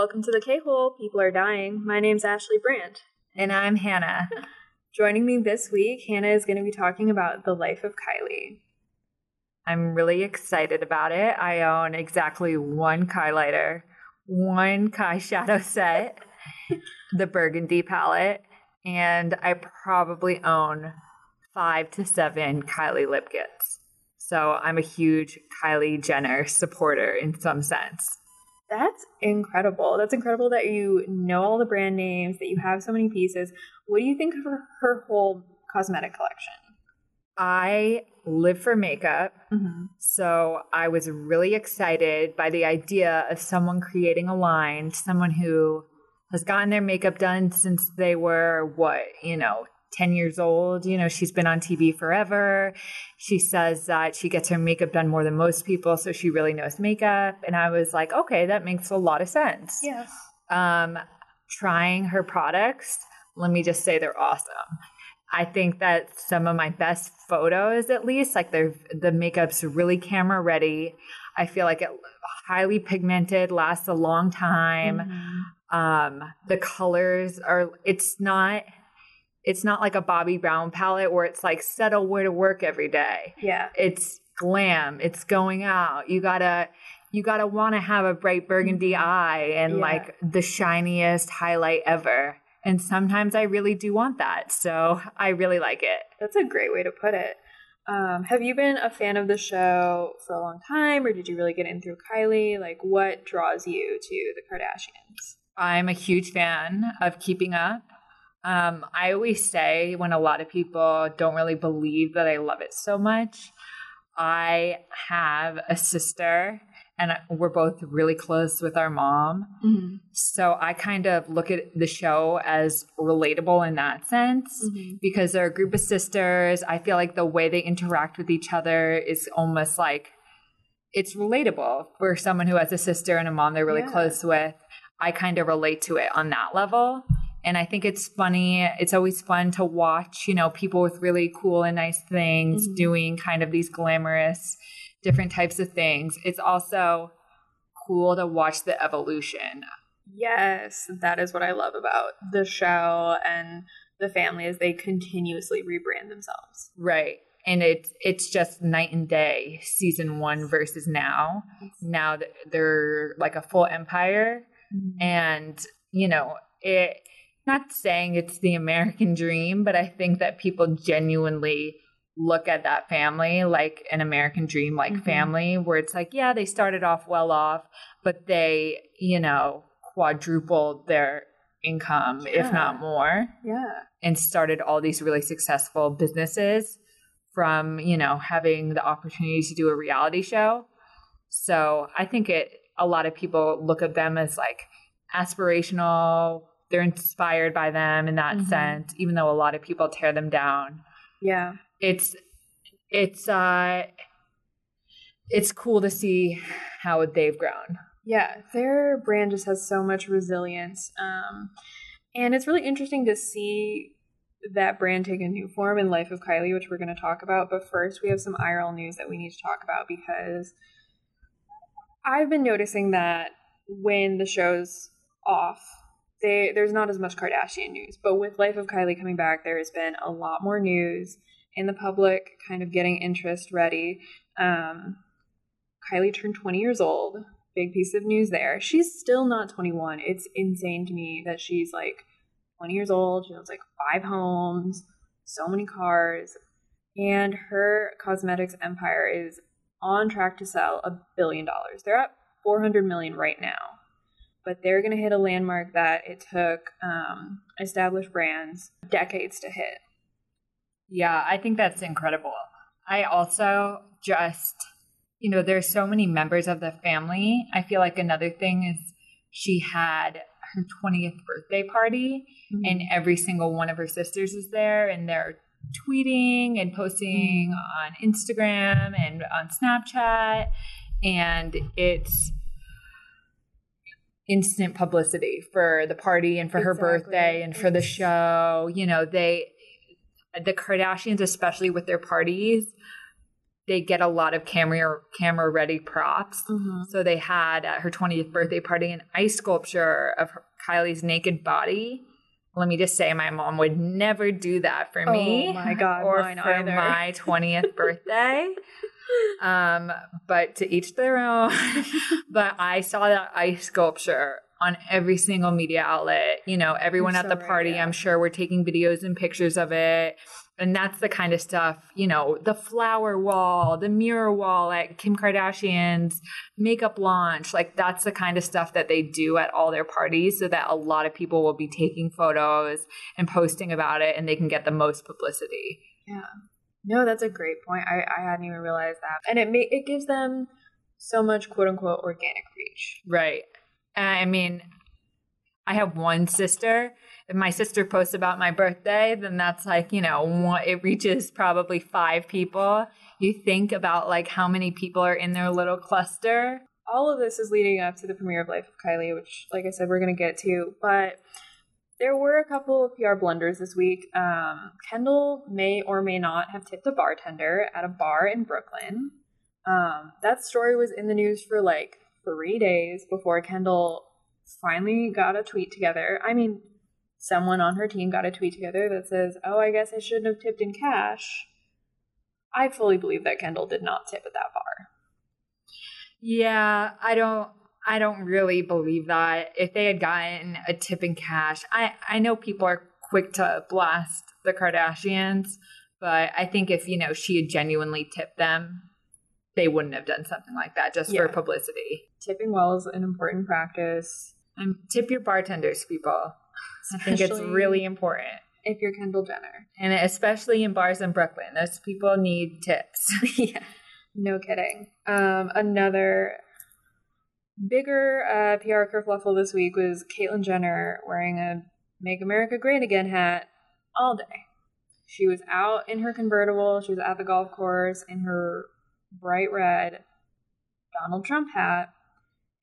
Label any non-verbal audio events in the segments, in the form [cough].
Welcome to the K Hole. People are dying. My name's Ashley Brandt. And I'm Hannah. Joining me this week, Hannah is going to be talking about the life of Kylie. I'm really excited about it. I own exactly one highlighter, one Kyshadow set, [laughs] the burgundy palette, and I probably own five to seven Kylie lip kits. So I'm a huge Kylie Jenner supporter in some sense. That's incredible. That's incredible that you know all the brand names, that you have so many pieces. What do you think of her, her whole cosmetic collection? I live for makeup. Mm-hmm. So I was really excited by the idea of someone creating a line, someone who has gotten their makeup done since they were, what, you know, 10 years old. You know, she's been on TV forever. She says that she gets her makeup done more than most people, so she really knows makeup. And I was like, okay, that makes a lot of sense. Yes. Um, trying her products, let me just say they're awesome. I think that some of my best photos, at least, like they're the makeup's really camera ready. I feel like it highly pigmented, lasts a long time. Mm-hmm. Um, the colors are. It's not it's not like a Bobbi Brown palette where it's like settle where to work every day. Yeah. It's glam. It's going out. You gotta you gotta wanna have a bright burgundy mm-hmm. eye and yeah. like the shiniest highlight ever. And sometimes I really do want that. So I really like it. That's a great way to put it. Um, have you been a fan of the show for a long time or did you really get in through Kylie? Like what draws you to the Kardashians? I'm a huge fan of keeping up. Um, I always say when a lot of people don't really believe that I love it so much, I have a sister and we're both really close with our mom. Mm-hmm. So I kind of look at the show as relatable in that sense mm-hmm. because they're a group of sisters. I feel like the way they interact with each other is almost like it's relatable for someone who has a sister and a mom they're really yeah. close with. I kind of relate to it on that level. And I think it's funny. It's always fun to watch, you know, people with really cool and nice things mm-hmm. doing kind of these glamorous, different types of things. It's also cool to watch the evolution. Yes, that is what I love about the show and the family is they continuously rebrand themselves. Right. And it's it's just night and day season 1 versus now. Now they're like a full empire mm-hmm. and you know, it not saying it's the American dream, but I think that people genuinely look at that family like an American dream like mm-hmm. family where it's like, yeah, they started off well off, but they, you know, quadrupled their income, yeah. if not more. Yeah. And started all these really successful businesses from, you know, having the opportunity to do a reality show. So I think it a lot of people look at them as like aspirational they're inspired by them in that mm-hmm. sense, even though a lot of people tear them down. Yeah. It's it's uh it's cool to see how they've grown. Yeah, their brand just has so much resilience. Um and it's really interesting to see that brand take a new form in Life of Kylie, which we're going to talk about. But first, we have some IRL news that we need to talk about because I've been noticing that when the show's off, they there's not as much Kardashian news, but with Life of Kylie coming back, there has been a lot more news in the public, kind of getting interest ready. Um, Kylie turned 20 years old. Big piece of news there. She's still not 21. It's insane to me that she's like 20 years old. She owns like five homes, so many cars, and her cosmetics empire is on track to sell a billion dollars. They're at 400 million right now but they're going to hit a landmark that it took um, established brands decades to hit. Yeah, I think that's incredible. I also just, you know, there's so many members of the family. I feel like another thing is she had her 20th birthday party, mm-hmm. and every single one of her sisters is there, and they're tweeting and posting mm-hmm. on Instagram and on Snapchat. And it's, instant publicity for the party and for exactly. her birthday and for the show. You know, they, the Kardashians, especially with their parties, they get a lot of camera camera ready props. Mhm. So they had at her 20th birthday party an ice sculpture of her, Kylie's naked body. Let me just say, my mom would never do that for me. Oh my God, or for either. my [laughs] 20th birthday. Um, but to each their own. [laughs] but I saw that ice sculpture on every single media outlet. You know, everyone at so the right, party, yeah. I'm sure, were taking videos and pictures of it. And that's the kind of stuff, you know, the flower wall, the mirror wall at Kim Kardashian's makeup launch. Like, that's the kind of stuff that they do at all their parties so that a lot of people will be taking photos and posting about it and they can get the most publicity. No, that's a great point. I, I hadn't even realized that. And it may, it gives them so much quote unquote organic reach. Right. I mean, I have one sister. If my sister posts about my birthday, then that's like, you know, one, it reaches probably five people. You think about like how many people are in their little cluster. All of this is leading up to the premiere of Life of Kylie, which, like I said, we're going to get to. But there were a couple of PR blunders this week. Um, Kendall may or may not have tipped a bartender at a bar in Brooklyn. Um, that story was in the news for like three days before Kendall finally got a tweet together. I mean, someone on her team got a tweet together that says, Oh, I guess I shouldn't have tipped in cash. I fully believe that Kendall did not tip at that bar. Yeah, I don't I don't really believe that. If they had gotten a tip in cash, I I know people are quick to blast the Kardashians, but I think if, you know, she had genuinely tipped them, they wouldn't have done something like that just for publicity. Tipping well is an important practice. And tip your bartenders, people. I think it's really important. if you're Kendall Jenner. And especially in bars in Brooklyn, those people need tips. [laughs] yeah, no kidding. Um, another bigger uh, PR kerfluffle this week was Caitlyn Jenner wearing a "Make America Great Again" hat all day. She was out in her convertible. She was at the golf course in her bright red Donald Trump hat.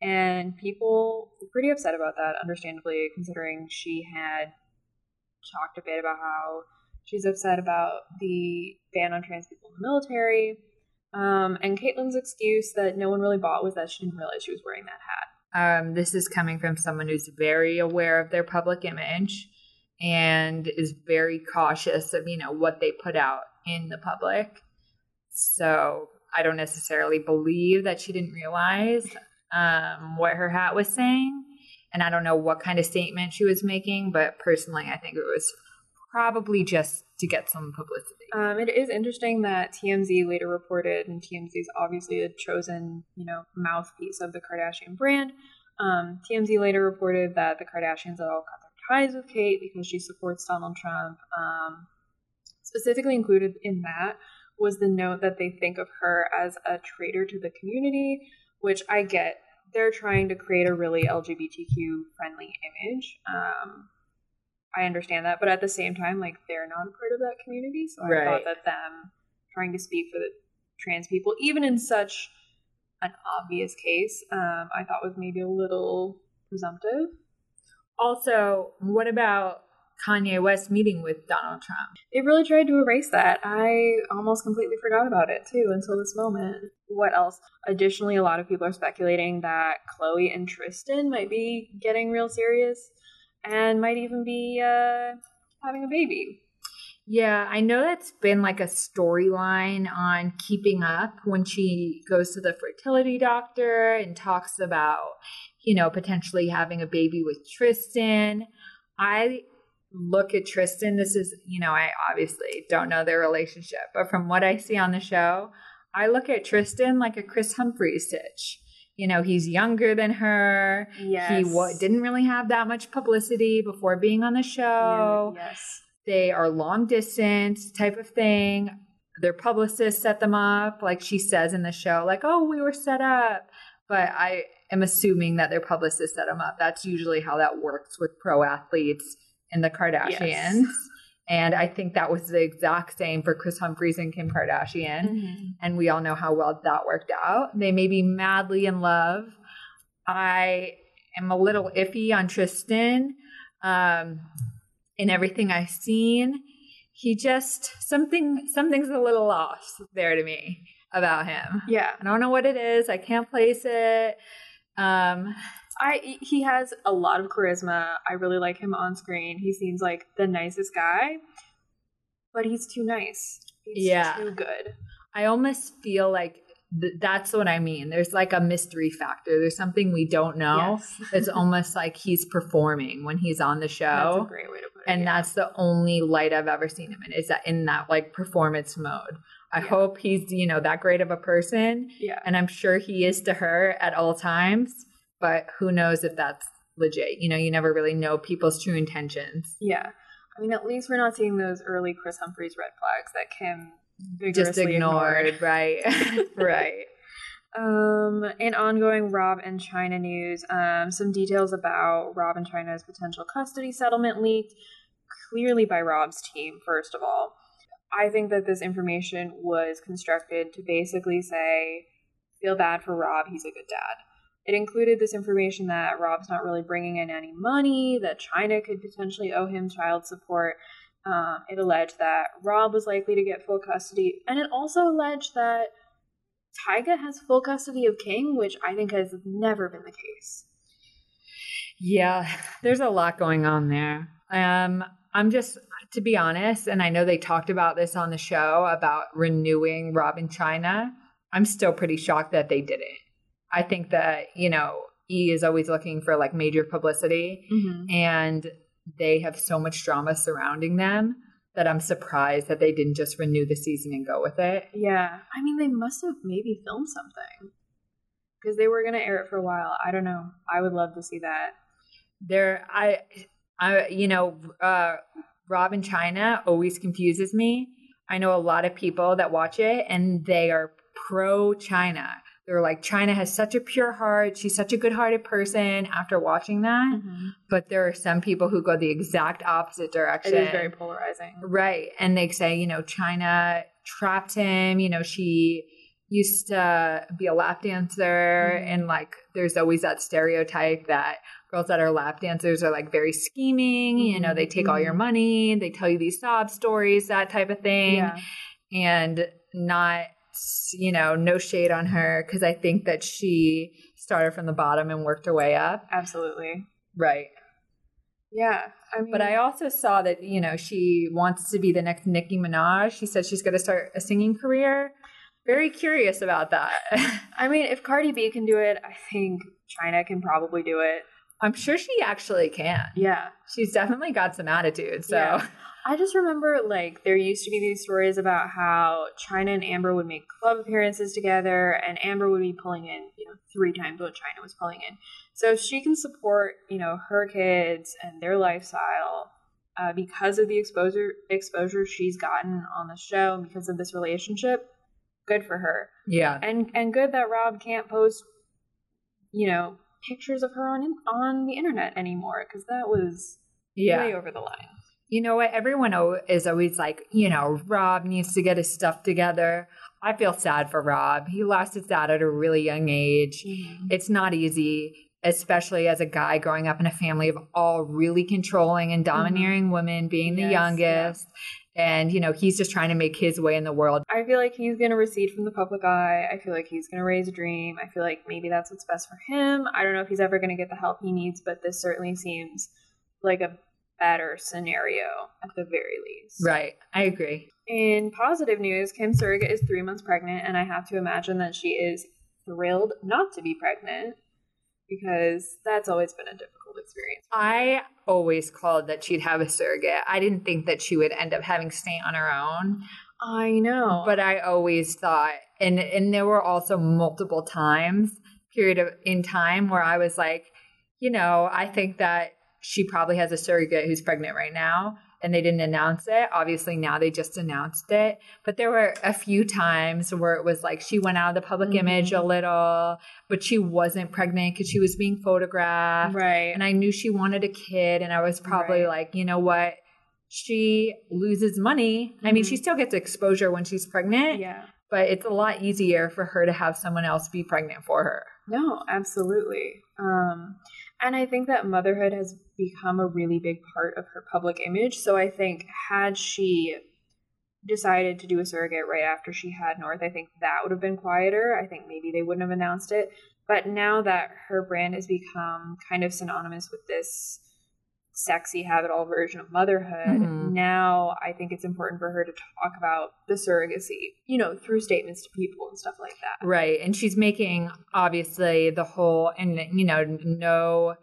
And people were pretty upset about that, understandably, considering she had talked a bit about how she's upset about the ban on trans people in the military. Um, and Caitlyn's excuse that no one really bought was that she didn't realize she was wearing that hat. Um, this is coming from someone who's very aware of their public image and is very cautious of, you know, what they put out in the public. So I don't necessarily believe that she didn't realize um, what her hat was saying. And I don't know what kind of statement she was making, but personally, I think it was probably just to get some publicity. Um, it is interesting that TMZ later reported, and TMZ is obviously a chosen, you know, mouthpiece of the Kardashian brand. Um, TMZ later reported that the Kardashians had all cut their ties with Cait because she supports Donald Trump. Um, specifically included in that was the note that they think of her as a traitor to the community, which I get. They're trying to create a really LGBTQ friendly image. Um, I understand that, but at the same time, like they're not a part of that community, so I Right. thought that them trying to speak for the trans people, even in such an obvious case, um, I thought was maybe a little presumptive. Also, what about Kanye West meeting with Donald Trump? They really tried to erase that. I almost completely forgot about it too until this moment. What else? Additionally, a lot of people are speculating that Khloé and Tristan might be getting real serious and might even be uh, having a baby. Yeah, I know that's been like a storyline on Keeping Up when she goes to the fertility doctor and talks about, you know, potentially having a baby with Tristan. I look at Tristan, this is, you know, I obviously don't know their relationship, but from what I see on the show, I look at Tristan like a Kris Humphries stitch. You know, he's younger than her. Yes. He wa- didn't really have that much publicity before being on the show yes. they are long distance type of thing. Their publicist set them up, like she says in the show, like, oh, we were set up. But I am assuming that their publicist set them up. That's usually how that works with pro athletes and the Kardashians. Yes. And I think that was the exact same for Kris Humphries and Kim Kardashian. Mm-hmm. And we all know how well that worked out. They may be madly in love. I am a little iffy on Tristan. Um, in everything I've seen, he just something something's a little off there to me. about him. Yeah. I don't know what it is. I can't place it. Um, I he has a lot of charisma. I really like him on screen. He seems like the nicest guy, but he's too nice. He's Yeah. too good. I almost feel like th- that's what I mean. There's like a mystery factor. There's something we don't know. Yes. [laughs] It's almost like he's performing when he's on the show. That's great way to put it. and yeah. that's the only light I've ever seen him in is that in that like performance mode. I Yeah. hope he's, you know, that great of a person. yeah. And I'm sure he is to her at all times, but who knows if that's legit. You know, you never really know people's true intentions. Yeah. I mean, at least we're not seeing those early Kris Humphries red flags that Kim Just ignored, ignored. right? [laughs] [laughs] right. Um, in ongoing Rob and Chyna news, um, some details about Rob and Chyna's potential custody settlement leaked, clearly by Rob's team, first of all. I think that this information was constructed to basically say, feel bad for Rob, he's a good dad. It included this information that Rob's not really bringing in any money, that Chyna could potentially owe him child support. Um, it alleged that Rob was likely to get full custody, and it also alleged that Tyga has full custody of King, which I think has never been the case. Yeah, there's a lot going on there. Um, I'm just, to be honest, and I know they talked about this on the show about renewing Rob and Chyna. I'm still pretty shocked that they didn't. I think that, you know, E is always looking for like major publicity Mm-hmm. and they have so much drama surrounding them that I'm surprised that they didn't just renew the season and go with it. Yeah, I mean, they must have maybe filmed something because they were gonna air it for a while. I don't know. I would love to see that. There, I, I, you know, uh, Rob in Chyna always confuses me. I know a lot of people that watch it and they are pro Chyna. They're like, Chyna has such a pure heart. She's such a good hearted person after watching that. But there are some people who go the exact opposite direction. is very polarizing. Right. And they say, you know, Chyna trapped him. You know, she used to be a lap dancer. Mhm. And like, there's always that stereotype that girls that are lap dancers are like very scheming. You know, they take all your Mhm. money, they tell you these sob stories, that type of thing. Yeah, And not, you know, no shade on her because I think that she started from the bottom and worked her way up. absolutely. Right. Yeah, I mean, But I also saw that, you know, she wants to be the next Nicki Minaj. She said she's going to start a singing career. Very curious about that. [laughs] I mean, if Cardi B can do it, I think Chyna can probably do it. I'm sure she actually can. Yeah. She's definitely got some attitude. So, Yeah. I just remember like there used to be these stories about how Chyna and Amber would make club appearances together, and Amber would be pulling in, you know, three times what Chyna was pulling in. So if she can support, you know, her kids and their lifestyle uh, because of the exposure exposure she's gotten on the show, and because of this relationship, good for her. yeah. And and good that Rob can't post, you know, pictures of her on on the internet anymore because that was Yeah. way over the line. You know what? Everyone is always like, you know, Rob needs to get his stuff together. I feel sad for Rob. He lost his dad at a really young age. It's not easy, especially as a guy growing up in a family of all really controlling and domineering women, being the Mm-hmm. Yes, youngest. And, you know, he's just trying to make his way in the world. I feel like he's going to recede from the public eye. I feel like he's going to raise a dream. I feel like maybe that's what's best for him. I don't know if he's ever going to get the help he needs, but this certainly seems like a better scenario at the very least. Right. I agree. In positive news, Kim Surrogate is three months pregnant, and I have to imagine that she is thrilled not to be pregnant because that's always been a difficult experience. I always called that she'd have a surrogate. I didn't think that she would end up having to stay on her own. I know. but I always thought, and and there were also multiple times period of in time where I was like, you know, I think that she probably has a surrogate who's pregnant right now, and they didn't announce it. Obviously, now they just announced it, but there were a few times where it was like she went out of the public Mhm. image a little, but she wasn't pregnant because she was being photographed, right. and I knew she wanted a kid, and I was probably Right. like, you know what. She loses money. I mean, she still gets exposure when she's pregnant, yeah. but it's a lot easier for her to have someone else be pregnant for her. No, absolutely. Um, and I think that motherhood has become a really big part of her public image. So I think had she decided to do a surrogate right after she had North, I think that would have been quieter. I think maybe they wouldn't have announced it. But now that her brand has become kind of synonymous with this sexy have it all version of motherhood, Mhm. now I think it's important for her to talk about the surrogacy, you know, through statements to people and stuff like that. Right. And she's making obviously the whole, and you know, no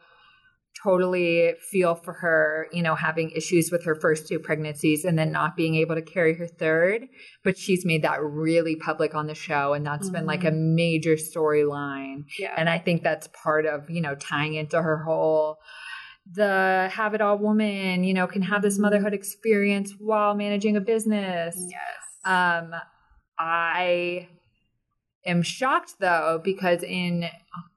totally feel for her, you know, having issues with her first two pregnancies and then not being able to carry her third. But she's made that really public on the show. And that's been like a major storyline. Yeah. And I think that's part of, you know, tying into her whole the have it all woman, you know, can have this motherhood experience while managing a business. yes. Um, I am shocked though because in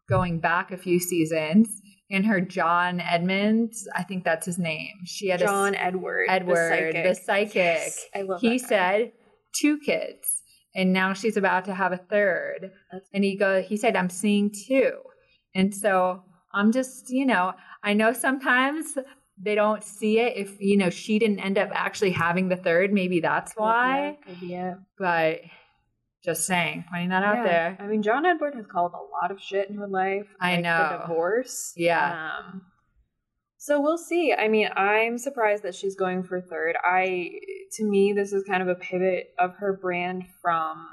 going back a few seasons, in her John Edmonds, I think that's his name. She had John a Edward. Edward, the psychic. Yes, I love he said two kids, and now she's about to have a third. That's- And he go, he said, I'm seeing two, and so I'm just, you know, I know sometimes they don't see it if you know she didn't end up actually having the third. Maybe that's why it. but just saying, pointing that out Yeah. there. I mean, John Edward has called a lot of shit in her life. I like know. The divorce. Yeah. Um, so we'll see. I mean, I'm surprised that she's going for third. I, to me, this is kind of a pivot of her brand from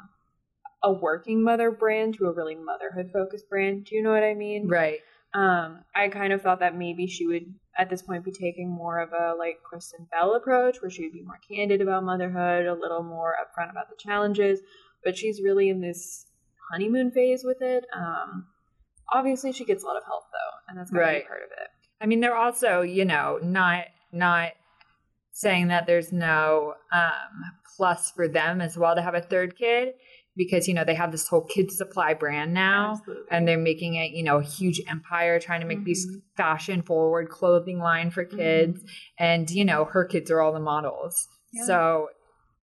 a working mother brand to a really motherhood focused brand. Do you know what I mean? Right. Um, I kind of thought that maybe she would at this point be taking more of a like Kristen Bell approach where she would be more candid about motherhood, a little more upfront about the challenges, but she's really in this honeymoon phase with it. Um, obviously she gets a lot of help though, and that's gotta Right. be part of it. I mean, they're also, you know, not not saying that there's no um, plus for them as well to have a third kid because you know they have this whole kids supply brand now. Absolutely. And they're making it, you know, a huge empire, trying to make these Mhm. fashion forward clothing line for kids. And, you know, her kids are all the models. Yeah. So,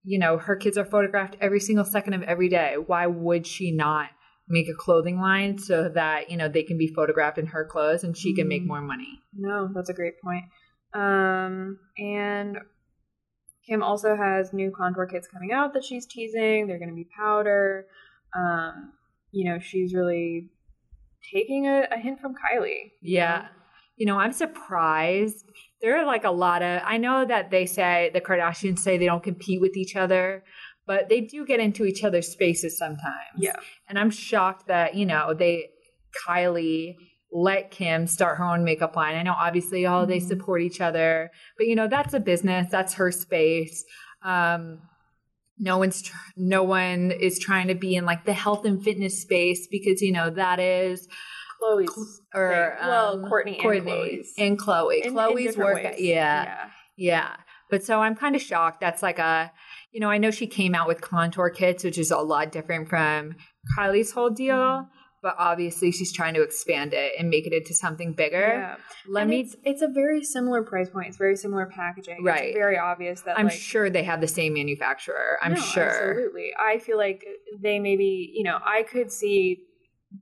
you know, her kids are photographed every single second of every day. Why would she not make a clothing line so that, you know, they can be photographed in her clothes and she can make Mhm. more money? No, that's a great point. Um, and Kim also has new contour kits coming out that she's teasing. They're going to be powder. Um, you know, she's really taking a, a hint from Kylie. Yeah. know? You know, I'm surprised. There are like a lot of, I know that they say, the Kardashians say they don't compete with each other, but they do get into each other's spaces sometimes. Yeah. And I'm shocked that, you know, they, Kylie let Kim start her own makeup line. I know obviously, all they Mhm. support each other, but you know, that's a business, that's her space. Um, no one's tr- no one is trying to be in like the health and fitness space because you know that is Khloé's. or thing. well, um, Kourtney, and Kourtney Khloé's. and Khloé. In- in Khloé's different work, ways. yeah, yeah. But so I'm kind of shocked. That's like a, you know, I know she came out with contour kits, which is a lot different from Kylie's whole deal. Mhm. But obviously, she's trying to expand it and make it into something bigger. Yeah. Let And me. It's, it's a very similar price point. It's very similar packaging. Right. It's very obvious that I'm like, sure they have the same manufacturer. I'm No, sure. Absolutely. I feel like they maybe, you know, I could see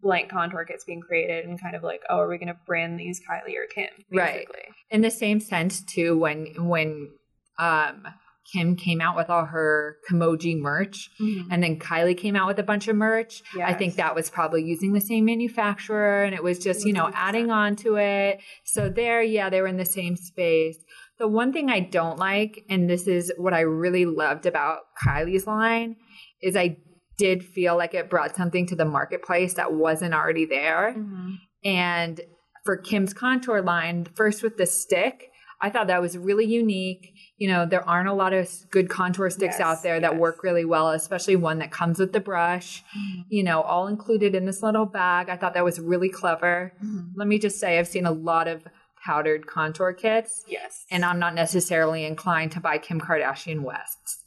blank contour kits being created and kind of like, oh, are we going to brand these Kylie or Kim? Right. In the same sense, too, when when um, Kim came out with all her Kimoji merch, and then Kylie came out with a bunch of merch. I think that was probably using the same manufacturer and it was just, you know, adding on to it. So there, yeah, they were in the same space. The one thing I don't like, and this is what I really loved about Kylie's line, is I did feel like it brought something to the marketplace that wasn't already there. Mhm. And for Kim's contour line, first with the stick, I thought that was really unique. You know, there aren't a lot of good contour sticks Yes, out there that yes. work really well, especially one that comes with the brush, you know, all included in this little bag. I thought that was really clever. Mhm. Let me just say, I've seen a lot of powdered contour kits, Yes. and I'm not necessarily inclined to buy Kim Kardashian Wests.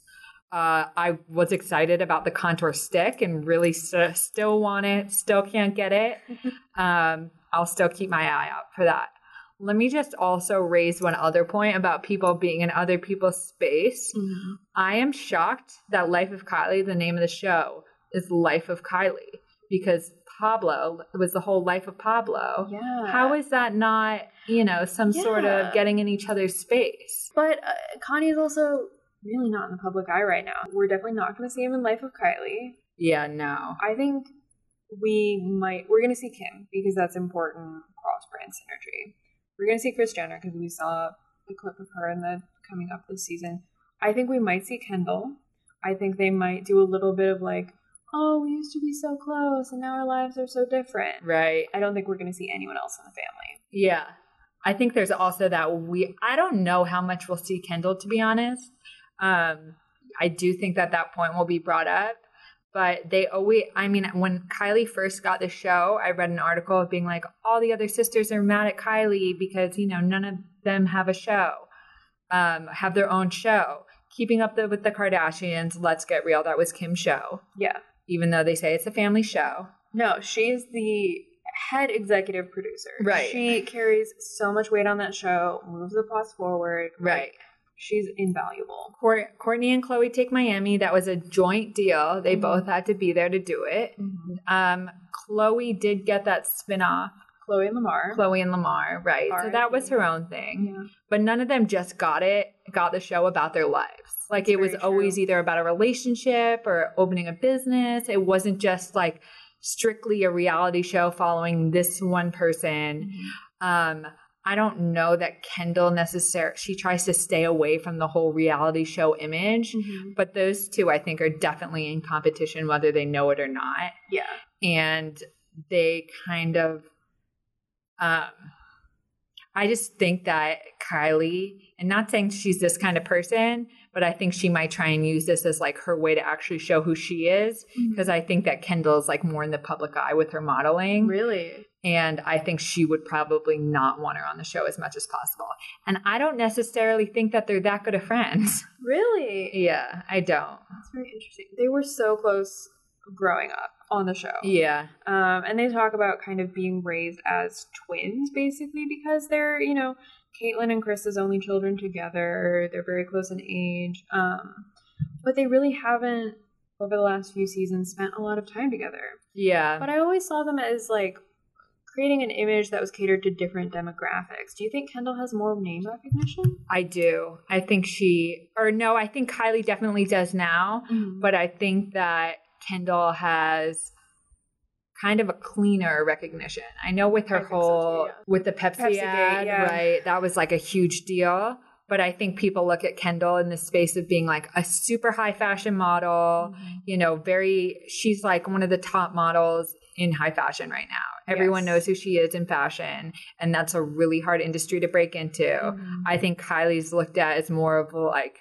Uh, I was excited about the contour stick and really st- still want it, still can't get it. [laughs] um, I'll still keep my eye out for that. Let me just also raise one other point about people being in other people's space. Mhm. I am shocked that Life of Kylie, the name of the show, is Life of Kylie because Pablo was the whole life of Pablo. Yeah. How is that not, you know, some sort of getting in each other's space? But uh, Kanye's also really not in the public eye right now. We're definitely not going to see him in Life of Kylie. Yeah, no. I think we might we're going to see Kim because that's important cross brand synergy. We're going to see Kris Jenner because we saw a clip of her in the coming up this season. I think we might see Kendall. I think they might do a little bit of like, oh, we used to be so close and now our lives are so different. Right. I don't think we're going to see anyone else in the family. Yeah. I think there's also that we I don't know how much we'll see Kendall to be honest. Um I do think that that point will be brought up, but they always I mean when Kylie first got the show, I read an article of being like all the other sisters are mad at Kylie because you know none of them have a show. Um have their own show. Keeping up the, with the Kardashians, let's get real, that was Kim's show. Yeah. Even though they say it's a family show. No, she's the head executive producer. Right. She carries so much weight on that show, moves the plots forward. Right. She's invaluable. Kourtney and Khloé take Miami. That was a joint deal. They Mhm. both had to be there to do it. Um, Khloé did get that spin-off, Khloé and Lamar. Khloé and Lamar, right? So that was her own thing. Yeah. But none of them just got it, got the show about their lives. Like That's it was very always either about a relationship or opening a business. It wasn't just like strictly a reality show following this one person. Um, I don't know that Kendall necessarily, she tries to stay away from the whole reality show image. Mhm. But those two, I think, are definitely in competition, whether they know it or not. Yeah. And they kind of, um, I just think that Kylie, and not saying she's this kind of person, but I think she might try and use this as like her way to actually show who she is. Because I think that Kendall's like more in the public eye with her modeling. Really? And I think she would probably not want her on the show as much as possible. And I don't necessarily think that they're that good of friends. [laughs] Really? Yeah, I don't. That's very interesting. They were so close growing up on the show. Yeah. Um, and they talk about kind of being raised as twins, basically, because they're, you know, Caitlyn and Kris's only children together. They're very close in age. Um, but they really haven't, over the last few seasons, spent a lot of time together. Yeah. But I always saw them as like creating an image that was catered to different demographics. Do you think Kendall has more name recognition? I do. I think she, or no, I think Kylie definitely does now. But I think that Kendall has kind of a cleaner recognition. I know with her think so too, whole, yeah. with the Pepsi Pepsi-gate, ad, yeah. right? That was like a huge deal. But I think people look at Kendall in the space of being like a super high fashion model, Mm-hmm. you know, very, she's like one of the top models in high fashion right now. Everyone Yes. knows who she is in fashion, and that's a really hard industry to break into. Mhm. I think Kylie's looked at as more of like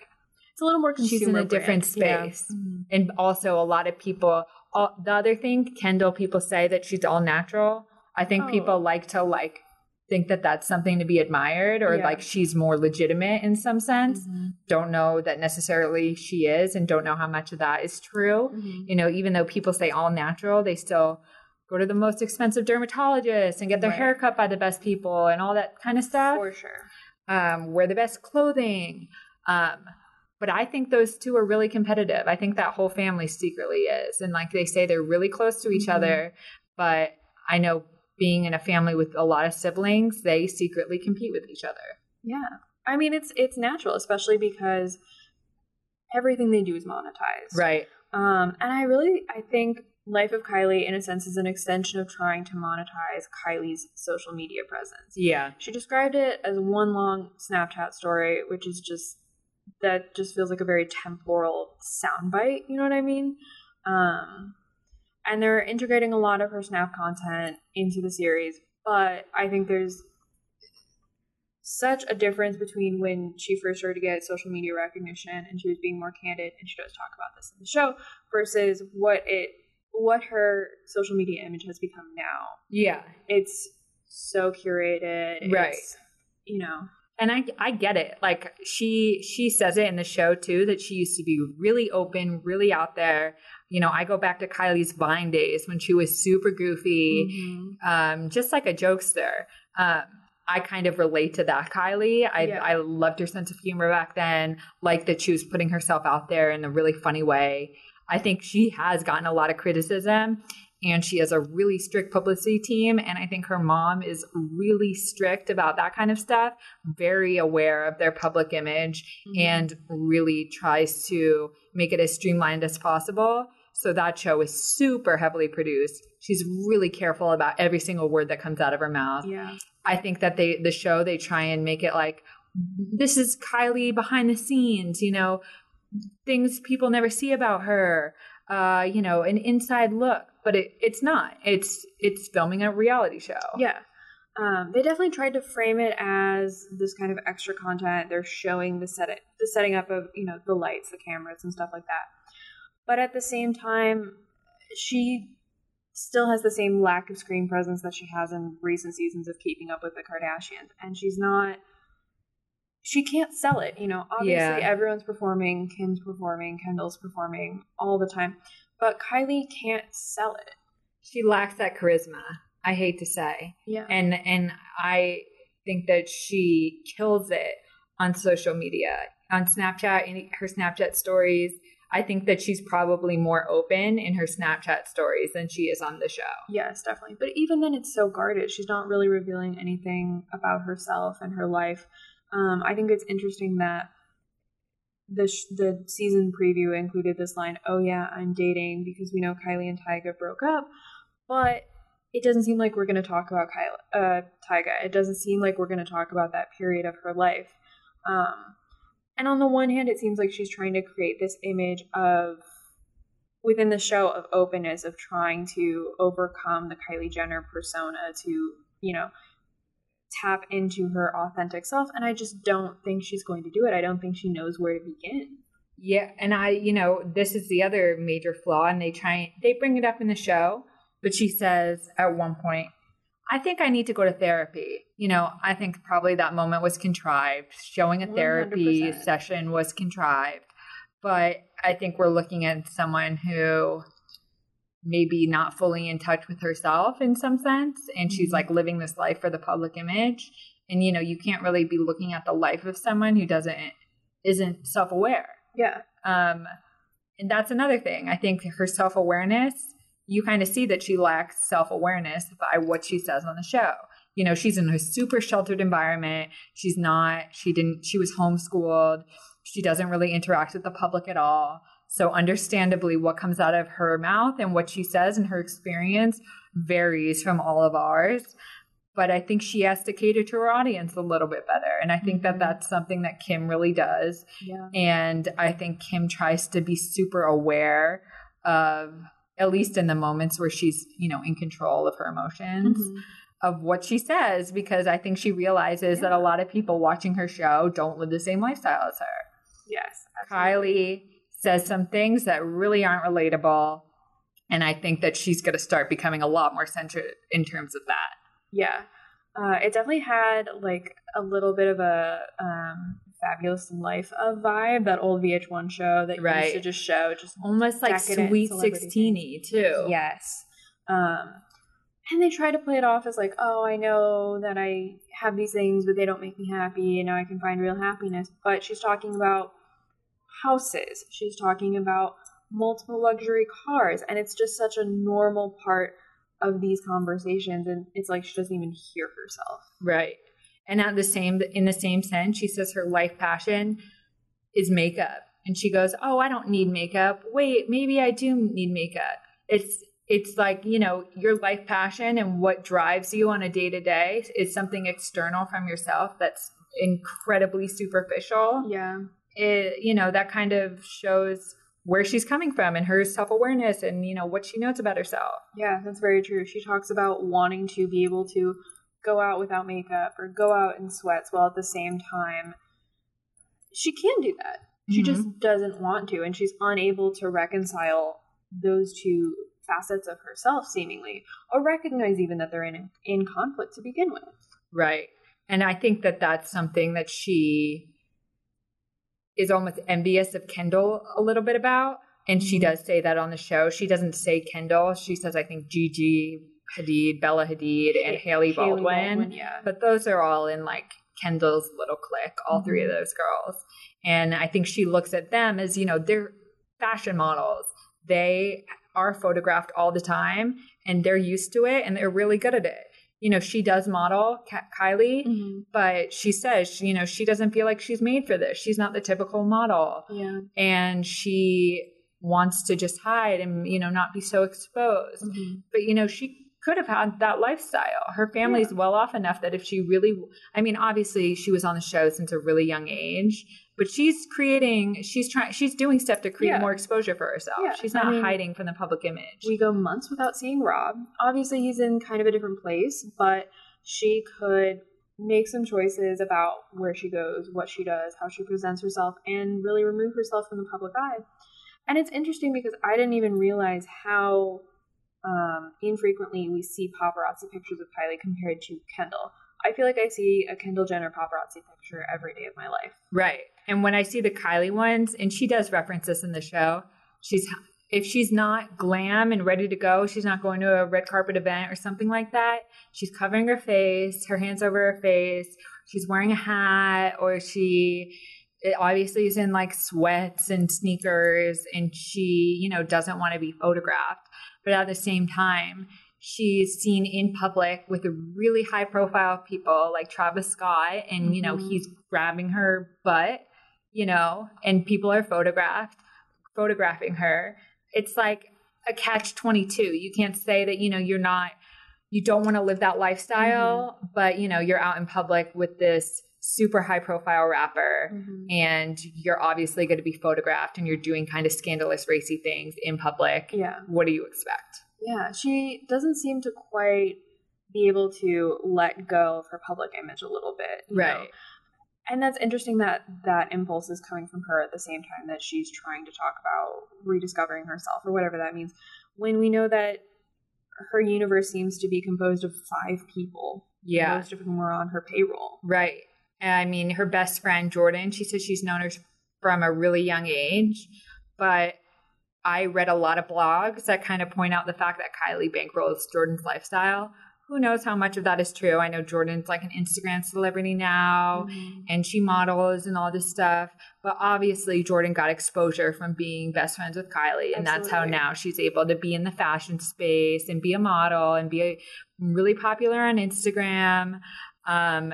It's a little more consumer she's in a brand. different Yeah. space. And also, a lot of people. All, the other thing, Kendall, people say that she's all natural. I think Oh. people like to like think that that's something to be admired, or Yeah. like she's more legitimate in some sense. Mhm. Don't know that necessarily she is, and don't know how much of that is true. Mhm. You know, even though people say all natural, they still go to the most expensive dermatologist and get their Right. hair cut by the best people and all that kind of stuff For sure. um, wear the best clothing. Um, but I think those two are really competitive. I think that whole family secretly is. And like they say, they're really close to each Mhm. other. But I know being in a family with a lot of siblings, they secretly compete with each other. Yeah. I mean, it's it's natural, especially because everything they do is monetized. Right. Um, and I really, I think Life of Kylie, in a sense, is an extension of trying to monetize Kylie's social media presence. Yeah. She described it as one long Snapchat story, which is just that just feels like a very temporal soundbite. You know what I mean? Um, and they're integrating a lot of her Snap content into the series, but I think there's such a difference between when she first started to get social media recognition and she was being more candid, and she does talk about this in the show, versus what it what her social media image has become now. Yeah. It's so curated, Right. It's, you know, And I I get it. Like she she says it in the show too that she used to be really open, really out there. You know, I go back to Kylie's Vine days when she was super goofy. Mm-hmm. um, just like a jokester. Um, I kind of relate to that, Kylie. I, Yeah. I loved her sense of humor back then, like that she was putting herself out there in a really funny way. I think she has gotten a lot of criticism. And she has a really strict publicity team. And I think her mom is really strict about that kind of stuff, very aware of their public image, mm-hmm. and really tries to make it as streamlined as possible. So that show is super heavily produced. She's really careful about every single word that comes out of her mouth. Yeah. I think that they the show they try and make it like this is Kylie behind the scenes, you know, things people never see about her, uh, you know, an inside look, but it, it's not. It's it's filming a reality show. Yeah. Um, they definitely tried to frame it as this kind of extra content. They're showing the set the setting up of you know the lights, the cameras, and stuff like that. But at the same time, she still has the same lack of screen presence that she has in recent seasons of Keeping Up with the Kardashians, and she's not she can't sell it. You know, obviously yeah. everyone's performing, Kim's performing, Kendall's performing all the time, but Kylie can't sell it. She lacks that charisma. I hate to say. Yeah. And and I think that she kills it on social media, on Snapchat, in her Snapchat stories. I think that she's probably more open in her Snapchat stories than she is on the show. Yes, definitely. But even then, it's so guarded. She's not really revealing anything about herself and her life. Um, I think it's interesting that the sh- the season preview included this line, "Oh yeah, I'm dating," because we know Kylie and Tyga broke up, but it doesn't seem like we're going to talk about Kylie, uh, Tyga. It doesn't seem like we're going to talk about that period of her life. Um, and on the one hand, it seems like she's trying to create this image of within the show of openness of trying to overcome the Kylie Jenner persona to, you know, tap into her authentic self. And I just don't think she's going to do it. I don't think she knows where to begin. Yeah, and I, you know, this is the other major flaw, and they try they bring it up in the show, but she says at one point, I think I need to go to therapy. You know, I think probably that moment was contrived. Showing a therapy 100%. session was contrived. But I think we're looking at someone who maybe not fully in touch with herself in some sense and she's mm-hmm. like living this life for the public image. And you know you can't really be looking at the life of someone who doesn't isn't self-aware. Yeah. Um and that's another thing. I think her self-awareness you kind of see that she lacks self-awareness by what she says on the show. You know she's in a super sheltered environment. She's not she didn't she was homeschooled. She doesn't really interact with the public at all so, understandably, what comes out of her mouth and what she says and her experience varies from all of ours. But I think she has to cater to her audience a little bit better. And I think that mm-hmm. that's something that Kim really does. Yeah. And I think Kim tries to be super aware of, at least in the moments where she's, you know, in control of her emotions. Mm-hmm of what she says because I think she realizes yeah. that a lot of people watching her show don't live the same lifestyle as her. Yes. Absolutely. Kylie says some things that really aren't relatable. And I think that she's going to start becoming a lot more centered in terms of that. Yeah. Uh, it definitely had like a little bit of a um, fabulous life of vibe, that old VH1 show that right. used to just show, just almost like sweet sixteeny too. Yes. Um, and they try to play it off as like, oh, I know that I have these things, but they don't make me happy, and now I can find real happiness. But she's talking about houses. She's talking about multiple luxury cars. And it's just such a normal part of these conversations. And it's like she doesn't even hear herself. Right. And at the same in the same sense, she says her life passion is makeup. And she goes, Oh, I don't need makeup. Wait, maybe I do need makeup. It's it's like, you know, your life passion and what drives you on a day to day is something external from yourself that's incredibly superficial. Yeah it, you know, that kind of shows where she's coming from and her self awareness and, you know, what she knows about herself. Yeah, that's very true. She talks about wanting to be able to go out without makeup or go out in sweats while at the same time she can do that. She mm-hmm. just doesn't want to, and she's unable to reconcile those two facets of herself, seemingly, or recognize even that they're in in conflict to begin with. Right, and I think that that's something that she is almost envious of Kendall a little bit about. And she mm-hmm. does say that on the show. She doesn't say Kendall. She says, I think Gigi Hadid, Bella Hadid, and Hailey Baldwin. Baldwin yeah. But those are all in like Kendall's little clique, all mm-hmm. three of those girls. And I think she looks at them as, you know, they're fashion models. They are photographed all the time and they're used to it and they're really good at it. You know, she does model Kylie, Mm-hmm. but she says, you know, she doesn't feel like she's made for this. She's not the typical model. Yeah. And she wants to just hide and, you know, not be so exposed. Mm-hmm. But, you know, she could have had that lifestyle. Her family's well off enough that if she really, I mean, obviously she was on the show since a really young age, but she's creating, she's trying, she's doing stuff to create Yeah. more exposure for herself. Yeah, She's I not mean, hiding from the public image. We go months without seeing Rob. Obviously, he's in kind of a different place, but she could make some choices about where she goes, what she does, how she presents herself, and really remove herself from the public eye. And it's interesting because I didn't even realize how um, infrequently we see paparazzi pictures of Kylie compared to Kendall. I feel like I see a Kendall Jenner paparazzi picture every day of my life. Right. And when I see the Kylie ones, and she does reference this in the show, she's if she's not glam and ready to go, she's not going to a red carpet event or something like that. She's covering her face, her hands over her face. She's wearing a hat, or she it obviously is in like sweats and sneakers, and she you know doesn't want to be photographed. But at the same time, she's seen in public with a really high profile people like Travis Scott, and you know Mhm. he's grabbing her butt, you know, and people are photographed, photographing her. It's like a catch 22. You can't say that, you know, you're not, you don't want to live that lifestyle, but, you know, you're out in public with this super high profile rapper and you're obviously going to be photographed and you're doing kind of scandalous, racy things in public. Yeah. What do you expect? Yeah, she doesn't seem to quite be able to let go of her public image a little bit. you know? Right. And that's interesting that that impulse is coming from her at the same time that she's trying to talk about rediscovering herself or whatever that means. When we know that her universe seems to be composed of five people, Yeah. most of whom are on her payroll. Right. I mean, her best friend, Jordan, she says she's known her from a really young age. But I read a lot of blogs that kind of point out the fact that Kylie bankrolls Jordan's lifestyle. Who knows how much of that is true? I know Jordan's like an Instagram celebrity now and she models and all this stuff. But obviously, Jordan got exposure from being best friends with Kylie. And that's how now she's able to be in the fashion space and be a model and be really popular on Instagram. Um,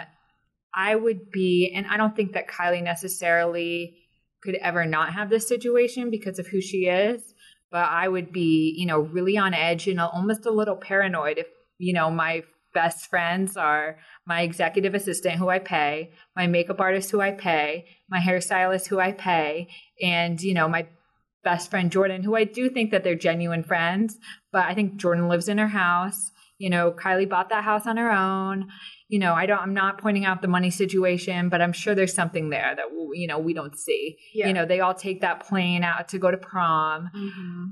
I would be, and I don't think that Kylie necessarily could ever not have this situation because of who she is. But I would be, you know, really on edge and almost a little paranoid if, you know, my best friends are my executive assistant who I pay, my makeup artist who I pay, my hairstylist who I pay, and, you know, my best friend Jordan, who I do think that they're genuine friends, but I think Jordan lives in her house. You know, Kylie bought that house on her own. You know, I don't I'm not pointing out the money situation, but I'm sure there's something there that you know we don't see. Yeah. You know, they all take that plane out to go to prom. Mm-hmm.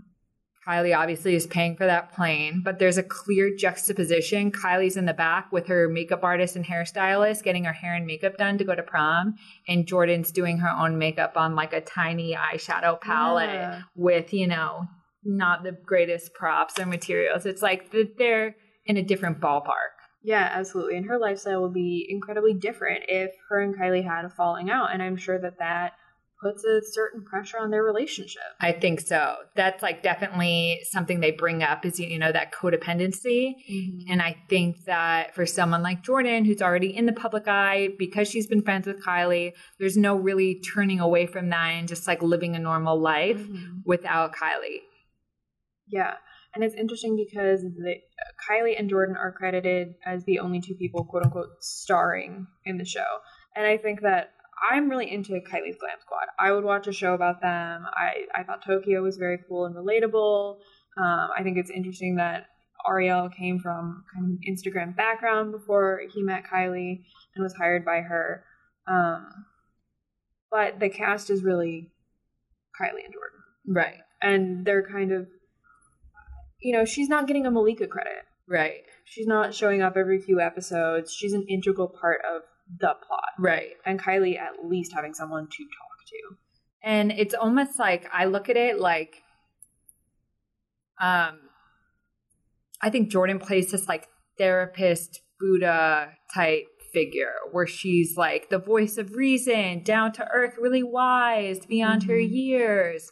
Kylie obviously is paying for that plane, but there's a clear juxtaposition. Kylie's in the back with her makeup artist and hairstylist getting her hair and makeup done to go to prom, and Jordan's doing her own makeup on like a tiny eyeshadow palette Yeah. with, you know, not the greatest props or materials. It's like th- they're in a different ballpark. Yeah, absolutely. And her lifestyle would be incredibly different if her and Kylie had a falling out. And I'm sure that that puts a certain pressure on their relationship. I think so. That's like definitely something they bring up is, you know, that codependency. And I think that for someone like Jordan, who's already in the public eye, because she's been friends with Kylie, there's no really turning away from that and just like living a normal life Mhm. without Kylie. Yeah. And it's interesting because the, Kylie and Jordan are credited as the only two people, quote unquote, starring in the show. And I think that I'm really into Kylie's Glam Squad. I would watch a show about them. I, I thought Tokyo was very cool and relatable. Um, I think it's interesting that Ariel came from kind of an Instagram background before he met Kylie and was hired by her. Um, but the cast is really Kylie and Jordan Right. and they're kind of you know she's not getting a malika credit Right. she's not showing up every few episodes she's an integral part of the plot Right. and kylie at least having someone to talk to And it's almost like I look at it like um I think Jordan plays this like therapist Buddha type figure where she's like the voice of reason, down to earth, really wise, beyond her Mhm. years.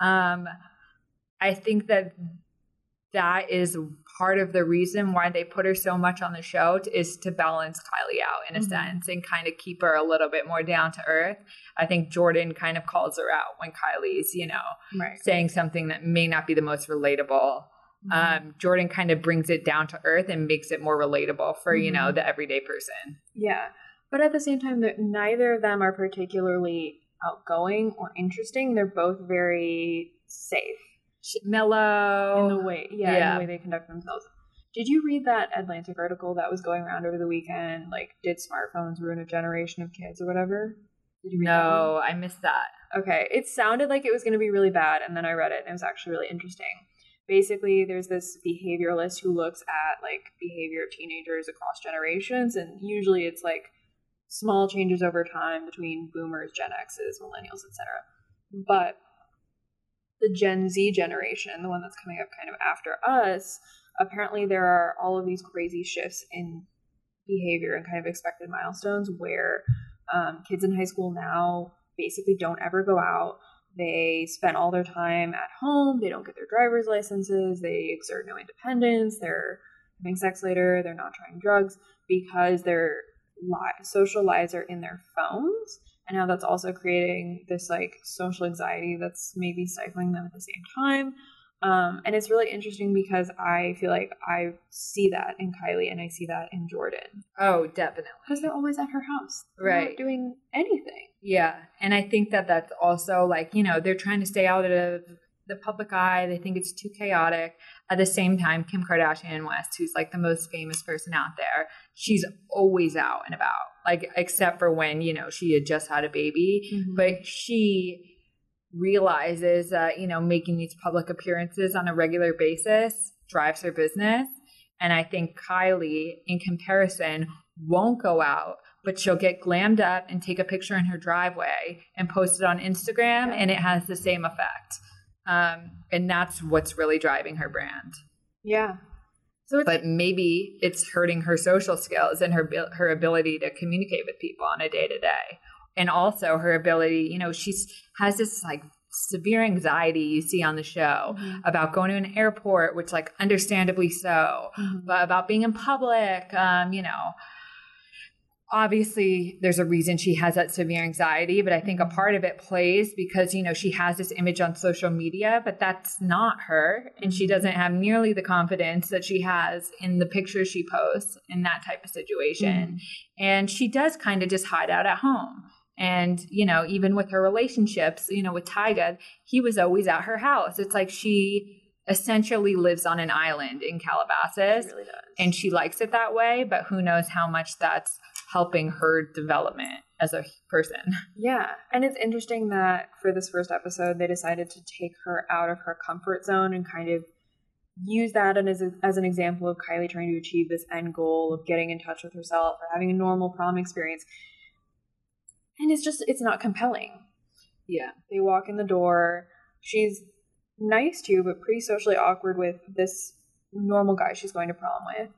Um I think that that is part of the reason why they put her so much on the show to, is to balance Kylie out in a mm-hmm. sense and kind of keep her a little bit more down to earth. I think Jordan kind of calls her out when Kylie's, you know, right. saying something that may not be the most relatable. Mm-hmm. Um, Jordan kind of brings it down to earth and makes it more relatable for, mm-hmm. you know, mm-hmm. the everyday person. Yeah. But at the same time, neither of them are particularly outgoing or interesting. They're both very safe mellow in the way, yeah, yeah, in the way they conduct themselves. Did you read that Atlantic article that was going around over the weekend? Like, did smartphones ruin a generation of kids or whatever? Did you read no, I missed that. Okay, it sounded like it was going to be really bad, and then I read it, and it was actually really interesting. Basically, there's this behavioralist who looks at like behavior of teenagers across generations, and usually it's like small changes over time between boomers, Gen X's, millennials, etc. But the Gen Z generation, the one that's coming up kind of after us, apparently there are all of these crazy shifts in behavior and kind of expected milestones where um, kids in high school now basically don't ever go out. They spend all their time at home. They don't get their driver's licenses. They exert no independence. They're having sex later. They're not trying drugs because their li- social lives are in their phones and how that's also creating this like social anxiety that's maybe stifling them at the same time. Um, and it's really interesting because I feel like I see that in Kylie and I see that in Jordan. Oh, definitely. Because they're always at her house, they're right? doing anything. Yeah, and I think that that's also like you know they're trying to stay out of the public eye. They think it's too chaotic. At the same time, Kim Kardashian West, who's like the most famous person out there, she's always out and about, like, except for when, you know, she had just had a baby. Mm-hmm. But she realizes that, you know, making these public appearances on a regular basis drives her business. And I think Kylie, in comparison, won't go out, but she'll get glammed up and take a picture in her driveway and post it on Instagram, and it has the same effect. Um, and that's what's really driving her brand. Yeah. So but maybe it's hurting her social skills and her her ability to communicate with people on a day to day, and also her ability. You know, she's has this like severe anxiety you see on the show mm-hmm. about going to an airport, which like understandably so, mm-hmm. but about being in public. Um, you know, obviously there's a reason she has that severe anxiety but i think a part of it plays because you know she has this image on social media but that's not her and she doesn't have nearly the confidence that she has in the pictures she posts in that type of situation. Mm and she does kind of just hide out at home. And you know even with her relationships you know with tyga he was always at her house. It's like she essentially lives on an island in calabasas really and she likes it that way but who knows how much that's helping her development as a person. [laughs] Yeah. And it's interesting that for this first episode, they decided to take her out of her comfort zone and kind of use that as, a, as an example of Kylie trying to achieve this end goal of getting in touch with herself or having a normal prom experience. And it's just, it's not compelling. Yeah. They walk in the door. She's nice to, you, but pretty socially awkward with this normal guy she's going to prom with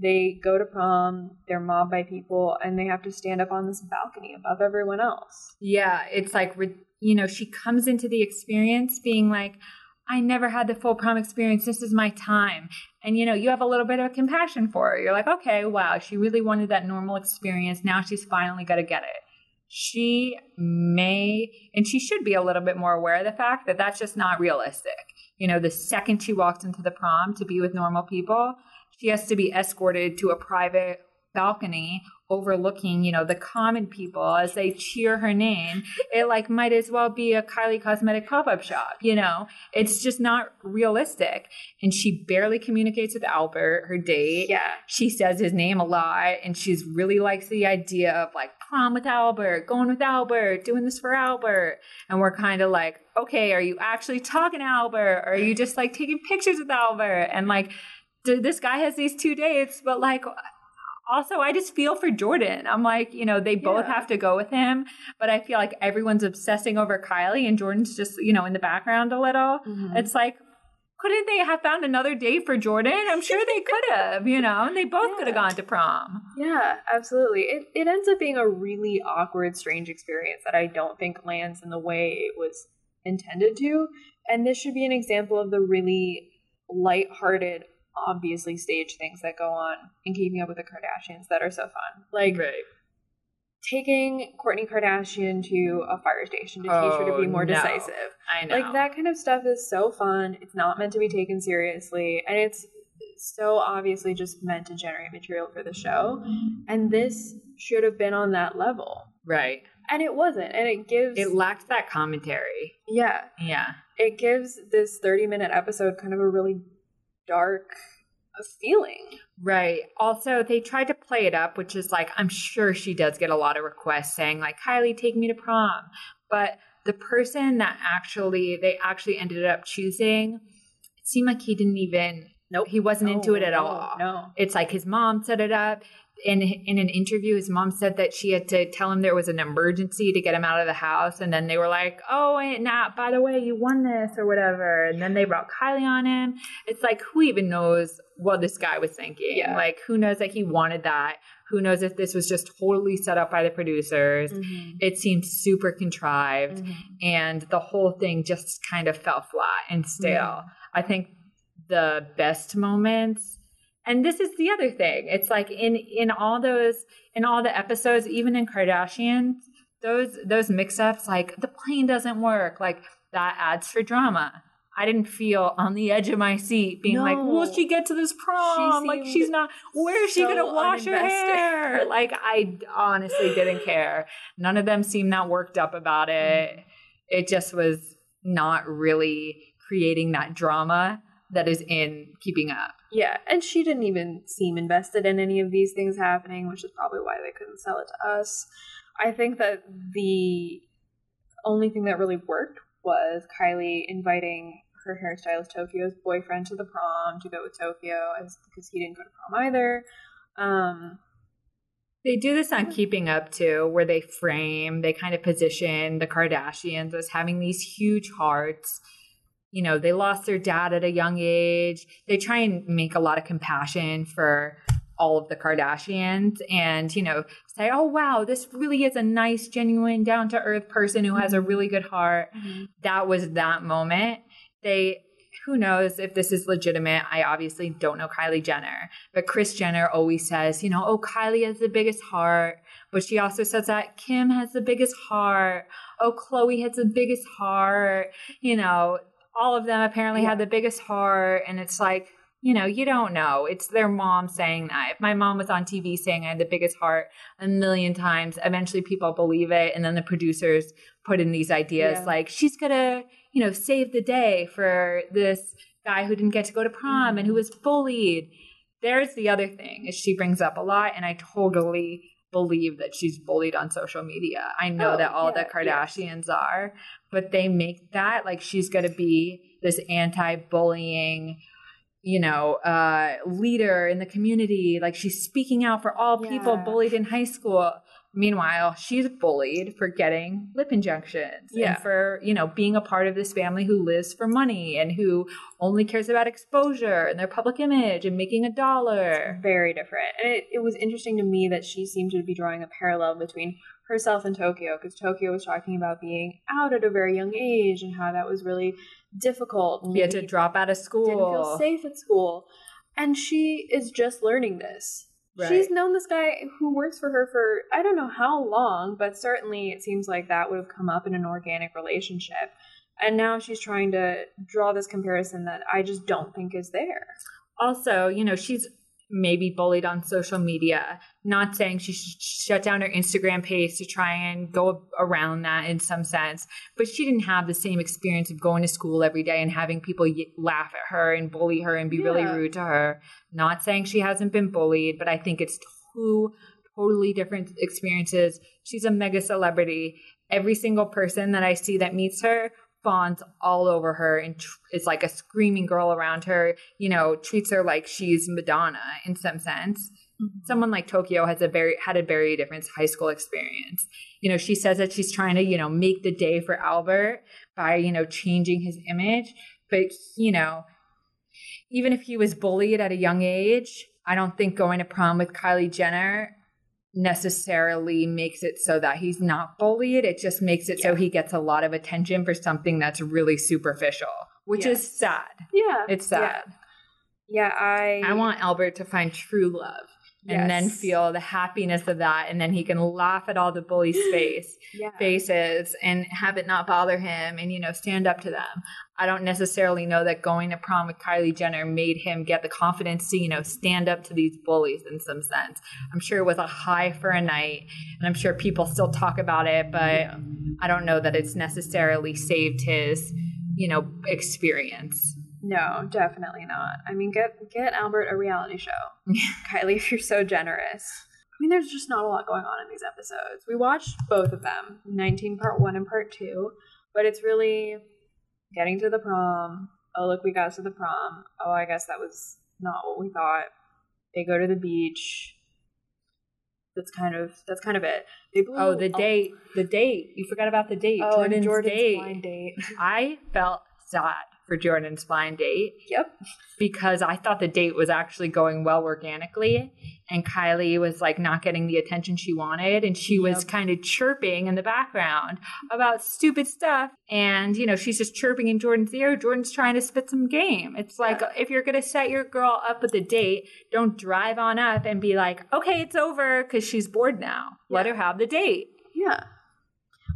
they go to prom, they're mobbed by people, and they have to stand up on this balcony above everyone else. Yeah, it's like, you know, she comes into the experience being like, I never had the full prom experience. This is my time. And, you know, you have a little bit of compassion for her. You're like, okay, wow, she really wanted that normal experience. Now she's finally got to get it. She may, and she should be a little bit more aware of the fact that that's just not realistic. You know, the second she walks into the prom to be with normal people, she has to be escorted to a private balcony overlooking, you know, the common people as they cheer her name. It like might as well be a Kylie cosmetic pop-up shop, you know. It's just not realistic. And she barely communicates with Albert, her date. Yeah. She says his name a lot and she's really likes the idea of like prom with Albert, going with Albert, doing this for Albert. And we're kind of like, okay, are you actually talking to Albert? Or are you just like taking pictures with Albert? And like this guy has these two dates, but like also I just feel for Jordan. I'm like, you know, they both yeah. have to go with him, but I feel like everyone's obsessing over Kylie and Jordan's just, you know, in the background a little. Mm-hmm. It's like couldn't they have found another date for Jordan? I'm sure they could have, you know, and they both yeah. could have gone to prom. Yeah, absolutely. It, it ends up being a really awkward, strange experience that I don't think lands in the way it was intended to. And this should be an example of the really light-hearted, obviously stage things that go on in Keeping Up with the Kardashians that are so fun. Like right. taking Kourtney Kardashian to a fire station to teach her to Oh, be more no. decisive. I know. Like that kind of stuff is so fun. It's not meant to be taken seriously, and it's so obviously just meant to generate material for the show. And this should have been on that level, Right. and it wasn't. And it gives, It lacked that commentary. yeah, Yeah. it gives this thirty-minute episode kind of a really dark uh, feeling. Right. Also, they tried to play it up, which is like, I'm sure she does get a lot of requests saying, like, Kylie, take me to prom. But the person that actually, they actually ended up choosing, it seemed like he didn't even, Nope. he wasn't into it at No, all. No. It's like his mom set it up. In in an interview, his mom said that she had to tell him there was an emergency to get him out of the house, and then they were like, "Oh, and now, by the way, you won this or whatever." And then they brought Kylie on him. It's like, who even knows what this guy was thinking? Yeah. Like, who knows that he wanted that? Who knows if this was just totally set up by the producers? Mhm. It seemed super contrived, Mhm. and the whole thing just kind of fell flat and stale. Yeah. I think the best moments and this is the other thing. It's like in in all those in all the episodes, even in Kardashians, those those mix-ups like the plane doesn't work, like that adds for drama. I didn't feel on the edge of my seat being like, will she get to this prom? like she's not where is she gonna wash her hair? like I honestly didn't care. None of them seemed that worked up about it. It just was not really creating that drama that is in keeping up. Yeah, and she didn't even seem invested in any of these things happening, which is probably why they couldn't sell it to us. I think that the only thing that really worked was Kylie inviting her hairstylist Tokyo's boyfriend to the prom to go with Tokyo as because he didn't go to prom either. Um, They do this on Keeping Up too, where they frame, they kind of position the Kardashians as having these huge hearts. You know, they lost their dad at a young age. They try and make a lot of compassion for all of the Kardashians and, you know, say, oh, wow, this really is a nice, genuine, down to earth person who has a mm-hmm. really good heart. Mm-hmm. That was that moment. They, who knows if this is legitimate? I obviously don't know Kylie Jenner, but Kris Jenner always says, you know, oh, Kylie has the biggest heart. But she also says that Kim has the biggest heart. Oh, Khloé has the biggest heart. You know, all of them apparently Yeah. have the biggest heart. And it's like, you know, you don't know. It's their mom saying that. If my mom was on TV saying I had the biggest heart a million times, eventually people believe it. And then the producers put in these ideas Yeah. like, she's going to, you know, save the day for this guy who didn't get to go to prom and who mm-hmm. was bullied. There's the other thing is she brings up a lot, and I totally believe that she's bullied on social media. I know Oh, that all the yeah, yes. Kardashians are, but they make that like she's going to be this anti-bullying you know, uh, leader in the community. Like she's speaking out for all people Yeah. bullied in high school. Meanwhile, she's bullied for getting lip injections Yeah. and for, you know, being a part of this family who lives for money and who only cares about exposure and their public image and making a dollar. very different. And it, it was interesting to me that she seemed to be drawing a parallel between herself in Tokyo because Tokyo was talking about being out at a very young age and how that was really difficult. and He had to drop out of school. didn't feel safe at school. And she is just learning this. Right. She's known this guy who works for her for I don't know how long, but certainly it seems like that would have come up in an organic relationship. And now she's trying to draw this comparison that I just don't think is there. also, you know, she's maybe bullied on social media. Not saying she should shut down her Instagram page to try and go around that in some sense, but she didn't have the same experience of going to school every day and having people laugh at her and bully her and be really rude to her. Not saying she hasn't been bullied, but I think it's two totally different experiences. She's a mega celebrity. Every single person that I see that meets her fawns all over her and tr- is like a screaming girl around her, you know, treats her like she's Madonna in some sense. Mm-hmm. Someone like Tokyo has a very had a very different high school experience. You know, she says that she's trying to, you know, make the day for Albert by, you know, changing his image, but you know, even if he was bullied at a young age, I don't think going to prom with Kylie Jenner necessarily makes it so that he's not bullied. It just makes it so he gets a lot of attention for something that's really superficial, which Yes. is sad. Yeah. It's sad. Yeah, I I want Albert to find true love and then feel the happiness of that. And then he can laugh at all the bullies' [gasps] face yeah. faces and have it not bother him and, you know, stand up to them. I don't necessarily know that going to prom with Kylie Jenner made him get the confidence to, you know, stand up to these bullies in some sense. I'm sure it was a high for a night and I'm sure people still talk about it, but I don't know that it's necessarily saved his, you know, experience. No, definitely not. I mean, get get Albert a reality show. [laughs] Kylie, if you're so generous. I mean, there's just not a lot going on in these episodes. We watched both of them, 19 part 1 and part 2, but it's really getting to the prom. Oh, look, we got to the prom. Oh, I guess that was not what we thought. They go to the beach. That's kind of that's kind of it. They blew Oh, the a- date, the date. You forgot about the date. Oh, and Jordan's, Jordan's date. blind date. [laughs] I felt sad for Jordan's blind date. Yep. because I thought the date was actually going well organically. And Kylie was like not getting the attention she wanted. And she was kind of chirping in the background about stupid stuff. And, you know, she's just chirping in Jordan's ear. Jordan's trying to spit some game. It's like, Yeah. if you're going to set your girl up with a date, don't drive on up and be like, okay, it's over because she's bored now. Let her have the date. Yeah.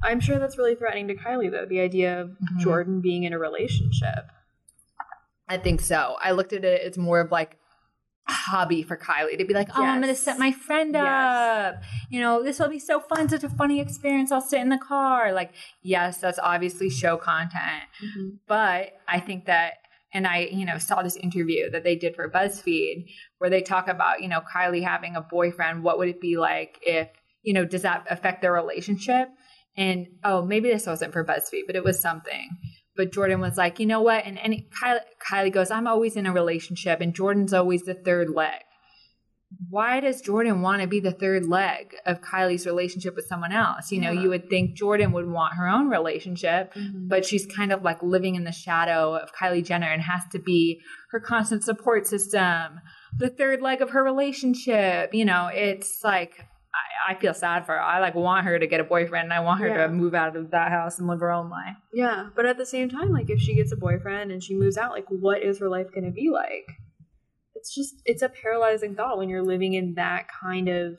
I'm sure that's really threatening to Kylie, though, the idea of Mhm. Jordan being in a relationship. I think so. I looked at it it's more of like a hobby for Kylie to be like, oh, I'm going to set my friend Yes. up. You know, this will be so fun, such a funny experience. I'll sit in the car. Like, yes, that's obviously show content. But I think that, and I, you know, saw this interview that they did for BuzzFeed where they talk about, you know, Kylie having a boyfriend. What would it be like if, you know, does that affect their relationship? And oh, maybe this wasn't for BuzzFeed, but it was something. But Jordan was like, you know what? And any Kylie, Kylie goes, I'm always in a relationship, and Jordan's always the third leg. Why does Jordan want to be the third leg of Kylie's relationship with someone else? You know, Yeah. you would think Jordan would want her own relationship, But but she's kind of like living in the shadow of Kylie Jenner and has to be her constant support system, the third leg of her relationship. You know, it's like I, I feel sad for her. I like want her to get a boyfriend and I want her Yeah. to move out of that house and live her own life. yeah, but at the same time, like if she gets a boyfriend and she moves out, like what is her life going to be like? It's just it's a paralyzing thought when you're living in that kind of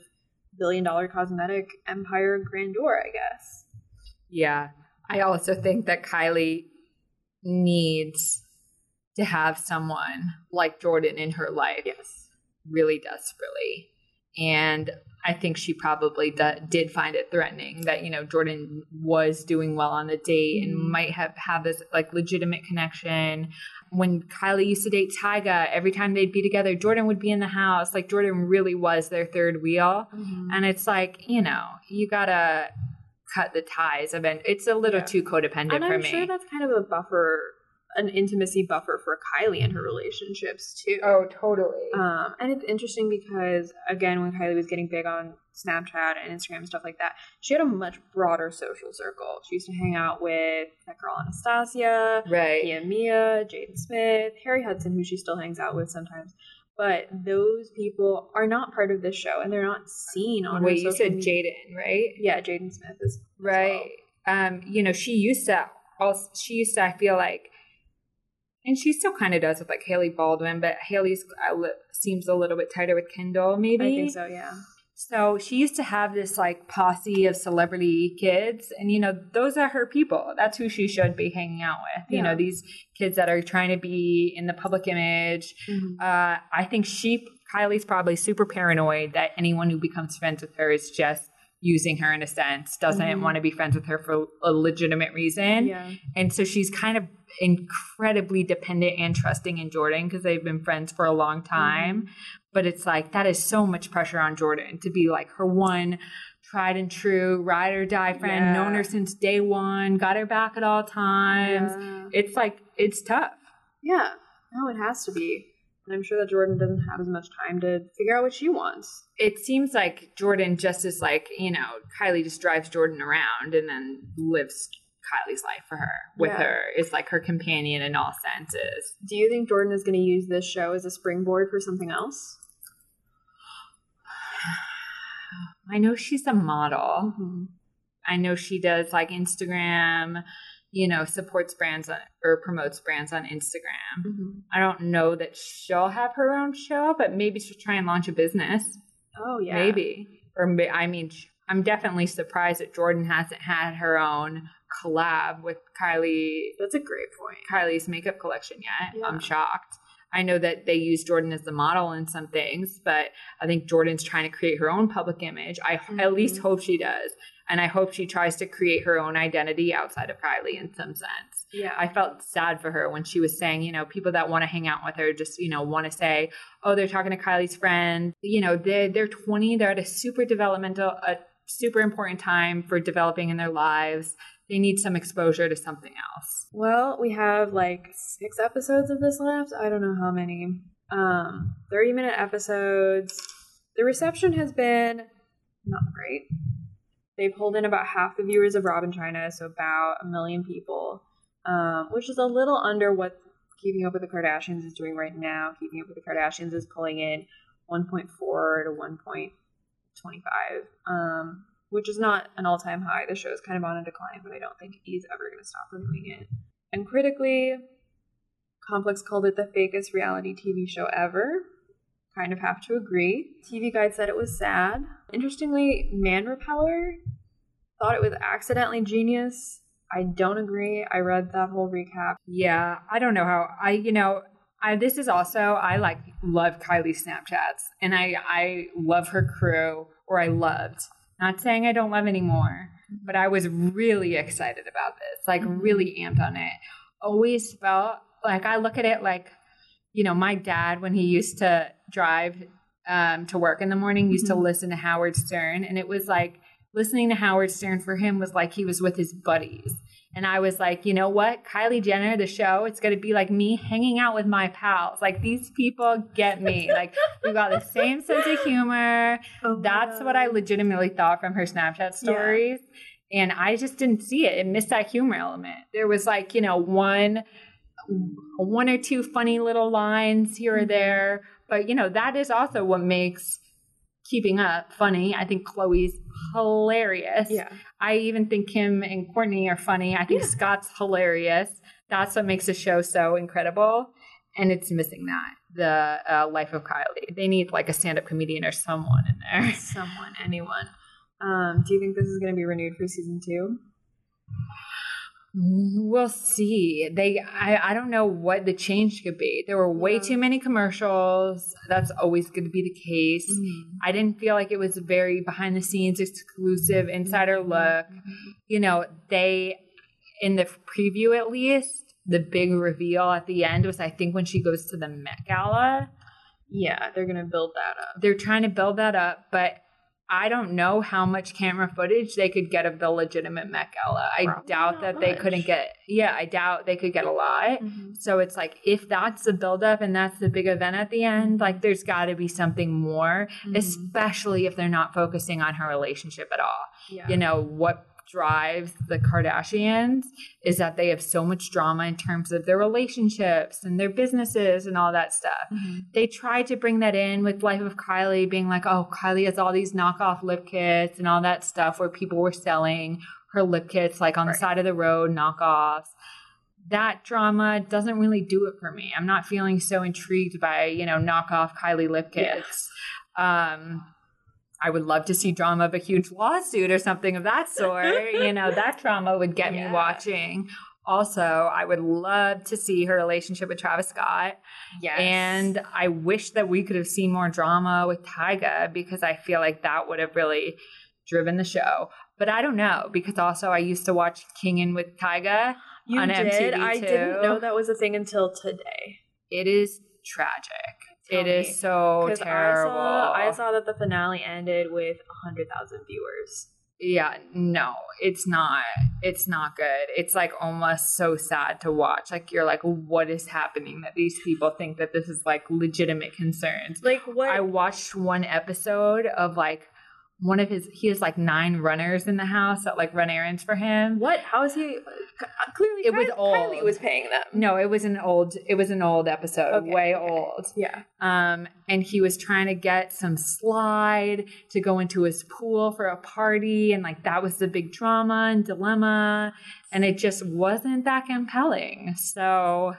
billion dollar cosmetic empire grandeur, I guess. Yeah. I also think that Kylie needs to have someone like Jordan in her life Yes. really desperately. And I think she probably d- did find it threatening that, you know, Jordan was doing well on the date and Mhm. might have had this like legitimate connection. When Kylie used to date Tyga, every time they'd be together, Jordan would be in the house. Like Jordan really was their third wheel. And it's like, you know, you gotta cut the ties. of it. It's a little Yeah. too codependent and for I'm me. sure that's kind of a buffer, an intimacy buffer for Kylie and her relationships too. oh, totally. Um, and it's interesting because again, when Kylie was getting big on Snapchat and Instagram and stuff like that, she had a much broader social circle. She used to hang out with that girl Anastasia, right. Pia Mia, Jaden Smith, Harry Hudson, who she still hangs out with sometimes. But those people are not part of this show, and they're not seen on. Wait, you said. Jaden, right? Yeah, Jaden Smith is right um you know she used to also she used to i feel like and she still kind of does with like hailey baldwin but hailey's uh, seems a little bit tighter with kendall maybe. I think so. Yeah. so she used to have this like posse of celebrity kids and you know those are her people. That's who she should be hanging out with. You know these kids that are trying to be in the public image. Uh, I think she, Kylie's probably super paranoid that anyone who becomes friends with her is just using her in a sense, doesn't Mhm. want to be friends with her for a legitimate reason. Yeah. And so she's kind of incredibly dependent and trusting in Jordan because they've been friends for a long time. But it's like that is so much pressure on Jordan to be like her one tried and true ride or die friend, Yeah. known her since day one, got her back at all times. Yeah. It's like, it's tough. Yeah. No, it has to be. I'm sure that Jordan doesn't have as much time to figure out what she wants. it seems like Jordan just is like, you know, Kylie just drives Jordan around and then lives Kylie's life for her with Yeah. her is like her companion in all senses. Do you think Jordan is going to use this show as a springboard for something else? I know she's a model. Mhm. I know she does like Instagram, you know, supports brands on, or promotes brands on Instagram. Mhm. I don't know that she'll have her own show, but maybe she'll try and launch a business. Oh yeah. Maybe. Or I mean, I'm definitely surprised that Jordan hasn't had her own collab with Kylie, That's a great point. Kylie's makeup collection yet. Yeah. I'm shocked. I know that they use Jordan as the model in some things, but I think Jordan's trying to create her own public image. I h- at least hope she does. And I hope she tries to create her own identity outside of Kylie in some sense. Yeah. I felt sad for her when she was saying, you know, people that want to hang out with her just, you know, want to say, oh, they're talking to Kylie's friend. You know, they're, they're 20, they're at a super developmental, a super important time for developing in their lives. They need some exposure to something else. Well, we have like six episodes of this left. I don't know how many. Um, 30 minute episodes. The reception has been not great. They pulled in about half the viewers of Rob and Chyna, so about a million people, um, which is a little under what Keeping Up with the Kardashians is doing right now. Keeping Up with the Kardashians is pulling in 1.4 to 1.25, um, which is not an all time high. The show is kind of on a decline, but I don't think he's ever going to stop renewing it. And critically, Complex called it the fakest reality TV show ever. Kind of have to agree. TV Guide said it was sad. Interestingly, Man Repeller thought it was accidentally genius. I don't agree. I read that whole recap. Yeah, I don't know how I, you know, I this is also I like love Kylie's Snapchats and I I love her crew or I loved. Not saying I don't love anymore, but I was really excited about this. Like Mhm. really amped on it. Always felt like I look at it like you know, my dad when he used to drive um, to work in the morning used to Mhm. listen to Howard Stern and it was like listening to Howard Stern for him was like he was with his buddies. And I was like, you know what? Kylie Jenner, the show, it's going to be like me hanging out with my pals. Like these people get me. like we got the same [laughs] sense of humor. That's what I legitimately thought from her Snapchat stories. And I just didn't see it. It missed that humor element. There was like, you know, one one or two funny little lines here or Mhm. there. But you know, that is also what makes keeping up funny. I think Khloé's hilarious. Yeah. I even think Kim and Kourtney are funny. I think Yeah. Scott's hilarious. That's what makes the show so incredible. And it's missing that the uh, life of Kylie. They need like a stand up comedian or someone in there. Someone, anyone. Um, do you think this is going to be renewed for season two? We'll see. They, I, I don't know what the change could be. There were way Yeah. too many commercials. That's always going to be the case. Mm-hmm. I didn't feel like it was a very behind the scenes exclusive mm-hmm. insider mm-hmm. look. You know, they, in the preview at least, the big reveal at the end was, I think, when she goes to the Met Gala. Yeah, they're going to build that up. They're trying to build that up, but I don't know how much camera footage they could get of the legitimate Met Gala. I Probably doubt that they couldn't get, yeah, I doubt they could get a lot. So it's like if that's the buildup and that's the big event at the end, like there's got to be something more, Mhm. especially if they're not focusing on her relationship at all. Yeah. You know what drives the Kardashians is that they have so much drama in terms of their relationships and their businesses and all that stuff. Mhm. They try to bring that in with Life of Kylie, being like, oh, Kylie has all these knockoff lip kits and all that stuff where people were selling her lip kits like on the side of the road, knockoffs. That drama doesn't really do it for me. I'm not feeling so intrigued by, you know, knockoff Kylie lip Yeah. kits. Um, I would love to see drama of a huge lawsuit or something of that sort. [laughs] you know, that drama would get Yeah. me watching. Also, I would love to see her relationship with Travis Scott. Yes. And I wish that we could have seen more drama with Tyga because I feel like that would have really driven the show. But I don't know because also I used to watch Kingin with Tyga. you on did. MTV I didn't know that was a thing until today. It is tragic. Tell it me. is so terrible. I saw, I saw that the finale ended with 100,000 viewers. yeah, no, it's not. It's not good. It's like almost so sad to watch. Like you're like, what is happening that these people think that this is like legitimate concerns? Like what? I watched one episode of like one of his he has like nine runners in the house that like run errands for him. What? How is he? Uh, clearly, It was Kylie, old. Kylie was paying them. No, it was an old it was an old episode, Okay, way okay. old. Yeah. Um, and he was trying to get some slide to go into his pool for a party, and like that was the big drama and dilemma, and it just wasn't that compelling. So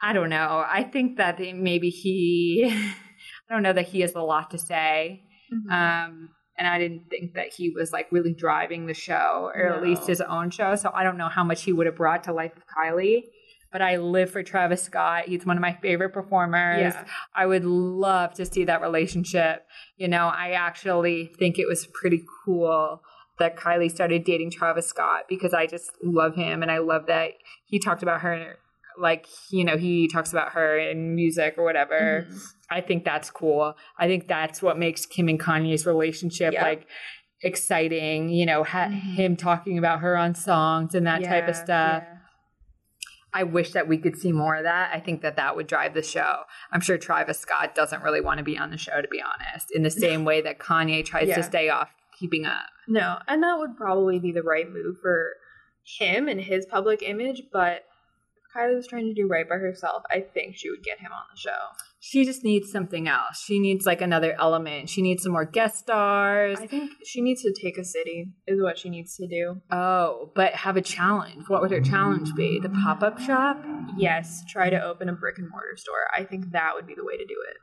I don't know. I think that maybe he, [laughs] I don't know that he has a lot to say. Mm-hmm. Um, and I didn't think that he was like really driving the show, or at least his own show. So I don't know how much he would have brought to Life of Kylie. But I live for Travis Scott. He's one of my favorite performers. Yeah. I would love to see that relationship. You know, I actually think it was pretty cool that Kylie started dating Travis Scott because I just love him and I love that he talked about her like you know he talks about her in music or whatever. Mhm. I think that's cool. I think that's what makes Kim and Kanye's relationship Yeah. like exciting, you know, ha- Mhm. him talking about her on songs and that type of stuff. yeah. I wish that we could see more of that. I think that that would drive the show. I'm sure Travis Scott doesn't really want to be on the show, to be honest, in the [laughs] same way that Kanye tries Yeah. to stay off keeping up. No, and that would probably be the right move for him and his public image, but Kylie was trying to do right by herself, I think she would get him on the show. She just needs something else. She needs like another element. She needs some more guest stars. I think she needs to take a city, is what she needs to do. Oh, but have a challenge. What would her challenge be? The pop up shop? Yes, try to open a brick and mortar store. I think that would be the way to do it.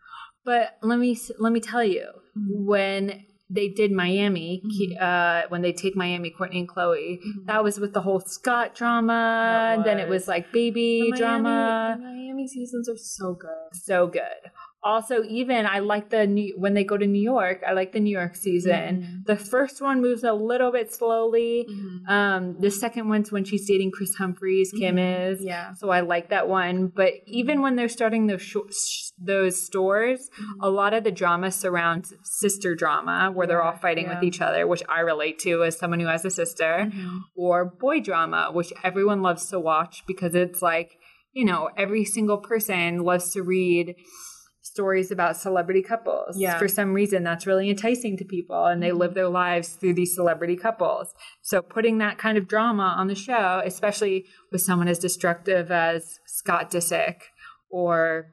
But let me let me tell you, hmm. when they did Miami, Ki- uh, when they take Miami, Kourtney and Khloé, that was with the whole Scott drama. Then it was like baby The drama. Miami, the Miami seasons are so good. So good. Also, even I like the new when they go to New York. I like the New York season. Mhm. The first one moves a little bit slowly. Mhm. Um, the second one's when she's dating Kris Humphries. Kim Mhm. is. Yeah. So I like that one. But even when they're starting those sh- those stores, a lot of the drama surrounds sister drama, where they're all Yeah, fighting with each other, which I relate to as someone who has a sister, Mhm. or boy drama, which everyone loves to watch because it's like you know every single person loves to read stories about celebrity couples. Yeah. For some reason, that's really enticing to people, and they Mhm. live their lives through these celebrity couples. So putting that kind of drama on the show, especially with someone as destructive as Scott Disick or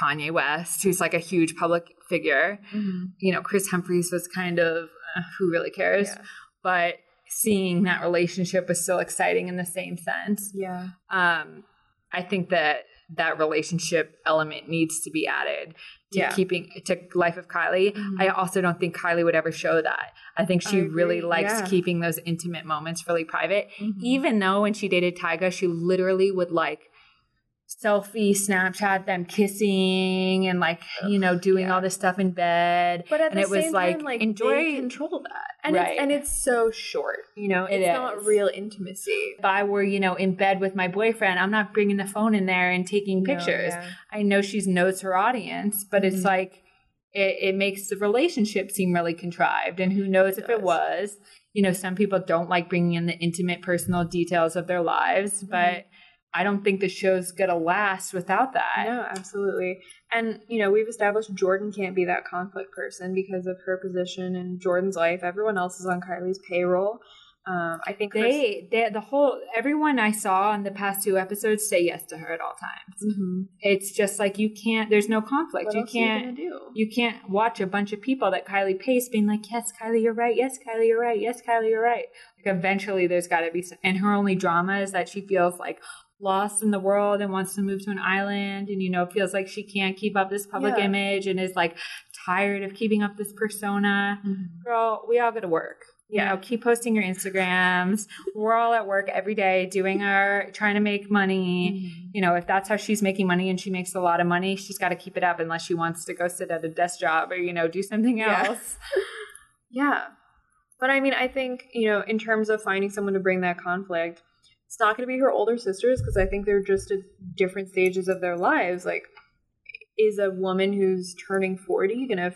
Kanye West, who's like a huge public figure. Mhm. You know, Kris Humphries was kind of uh, who really cares, Yeah. but seeing that relationship was still exciting in the same sense. Yeah. Um, I think that that relationship element needs to be added to Yeah. keeping to Life of Kylie. Mhm. I also don't think Kylie would ever show that. I think she I really likes yeah. keeping those intimate moments really private. Mhm. Even though when she dated Tyga, she literally would like selfie Snapchat them kissing and like you know doing yeah. all this stuff in bed. But at and the it was same like, time, like enjoy- they control that, and Right. it's and it's so short. You know, It it's not real intimacy. If I were you know in bed with my boyfriend, I'm not bringing the phone in there and taking No, pictures. yeah. I know she knows her audience, but it's Mhm. like it, it makes the relationship seem really contrived. And who knows It if it was? You know, some people don't like bringing in the intimate, personal details of their lives, Mm-hmm. but I don't think the show's gonna last without that. No, absolutely. And, you know, we've established Jordan can't be that conflict person because of her position in Jordan's life. Everyone else is on Kylie's payroll. Um, I think They, they, the whole, everyone I saw in the past two episodes say yes to her at all times. Mhm. It's just like you can't. There's no conflict. What you you can't. gonna do? you can't watch a bunch of people that Kylie pays being like, yes, Kylie, you're right. Yes, Kylie, you're right. Yes, Kylie, you're right. Like eventually there's got to be, some, and her only drama is that she feels like lost in the world and wants to move to an island and, you know, feels like she can't keep up this public Yeah. image and is like tired of keeping up this persona. Mhm. Girl, we all go to work. You Yeah. know, keep posting your Instagrams. We're all at work every day doing our, trying to make money Mhm. you know, if that's how she's making money and she makes a lot of money, she's got to keep it up unless she wants to go sit at a desk job or, you know, do something Yeah. else. [laughs] Yeah. But I mean, I think, you know, in terms of finding someone to bring that conflict, it's not going to be her older sisters because I think they're just at different stages of their lives. Like, is a woman who's turning 40 going to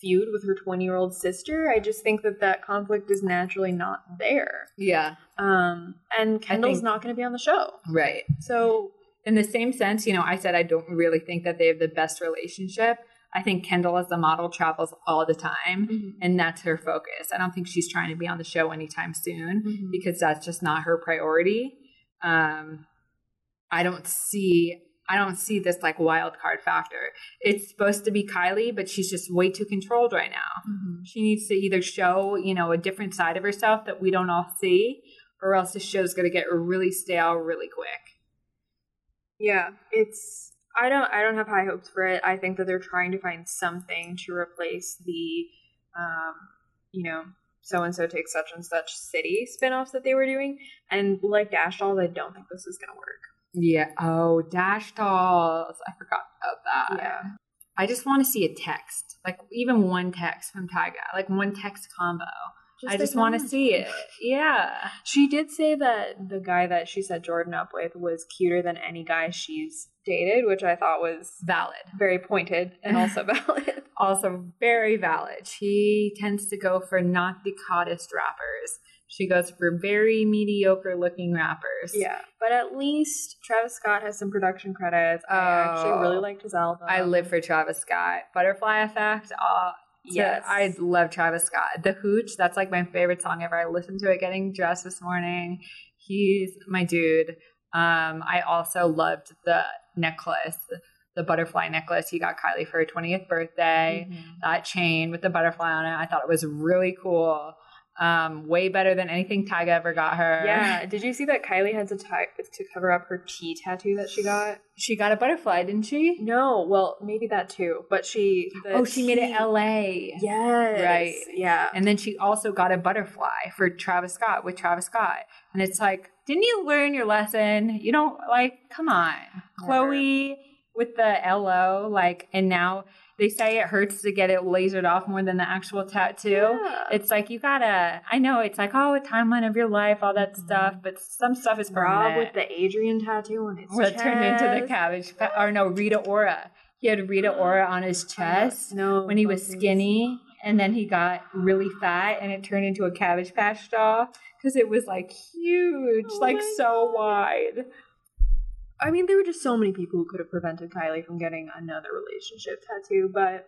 feud with her 20 year old sister? I just think that that conflict is naturally not there. Yeah. Um, and Kendall's think- not going to be on the show. Right. So, In the same sense, you know, I said I don't really think that they have the best relationship. I think Kendall as the model travels all the time Mhm. and that's her focus. I don't think she's trying to be on the show anytime soon Mhm. because that's just not her priority. Um, I don't see I don't see this like wild card factor. It's supposed to be Kylie, but she's just way too controlled right now. Mhm. She needs to either show, you know, a different side of herself that we don't all see, or else the show's gonna get really stale really quick. Yeah, it's I don't I don't have high hopes for it. I think that they're trying to find something to replace the um, you know, so and so takes such and such city spin-offs that they were doing. And like Dash Dolls, I don't think this is gonna work. Yeah. Oh, Dash Dolls. I forgot about that. Yeah. I just want to see a text, like even one text from Tyga, like one text combo. I just want to see it. Yeah. She did say that the guy that she set Jordyn up with was cuter than any guy she's dated, which I thought was Valid. very pointed and also [laughs] valid. Also very valid. She tends to go for not the hottest rappers. She goes for very mediocre looking rappers. yeah, but at least Travis Scott has some production credits. I actually Oh. really liked his album. I live for Travis Scott. Butterfly Effect. Uh, Yes. I love Travis Scott. The Hooch, that's like my favorite song ever. I listened to it getting dressed this morning. He's my dude. Um, I also loved the necklace, the butterfly necklace he got Kylie for her 20th birthday. Mhm. That chain with the butterfly on it. I thought it was really cool. Um, way better than anything Tyga ever got her. Yeah. Did you see that Kylie had to tie to cover up her T tattoo that she got? She got a butterfly, didn't she? No. Well, maybe that too. But she. oh, she made it LA. Yes. Right. Yeah. And then she also got a butterfly for Travis Scott with Travis Scott. And it's like, didn't you learn your lesson? You don't like, come on. Never. Khloé with the LO, like, and now they say it hurts to get it lasered off more than the actual tattoo. Yeah. It's like, you gotta, I know it's like, oh, a timeline of your life, all that stuff, but some stuff is Rob with the Adrienne tattoo on his Well, it turned into the chest. cabbage, pa- or no, Rita Ora. He had Rita oh. Ora on his chest No. when he was skinny and then he got really fat and it turned into a cabbage patch doll because it was like huge Oh like so wide I mean, there were just so many people who could have prevented Kylie from getting another relationship tattoo, but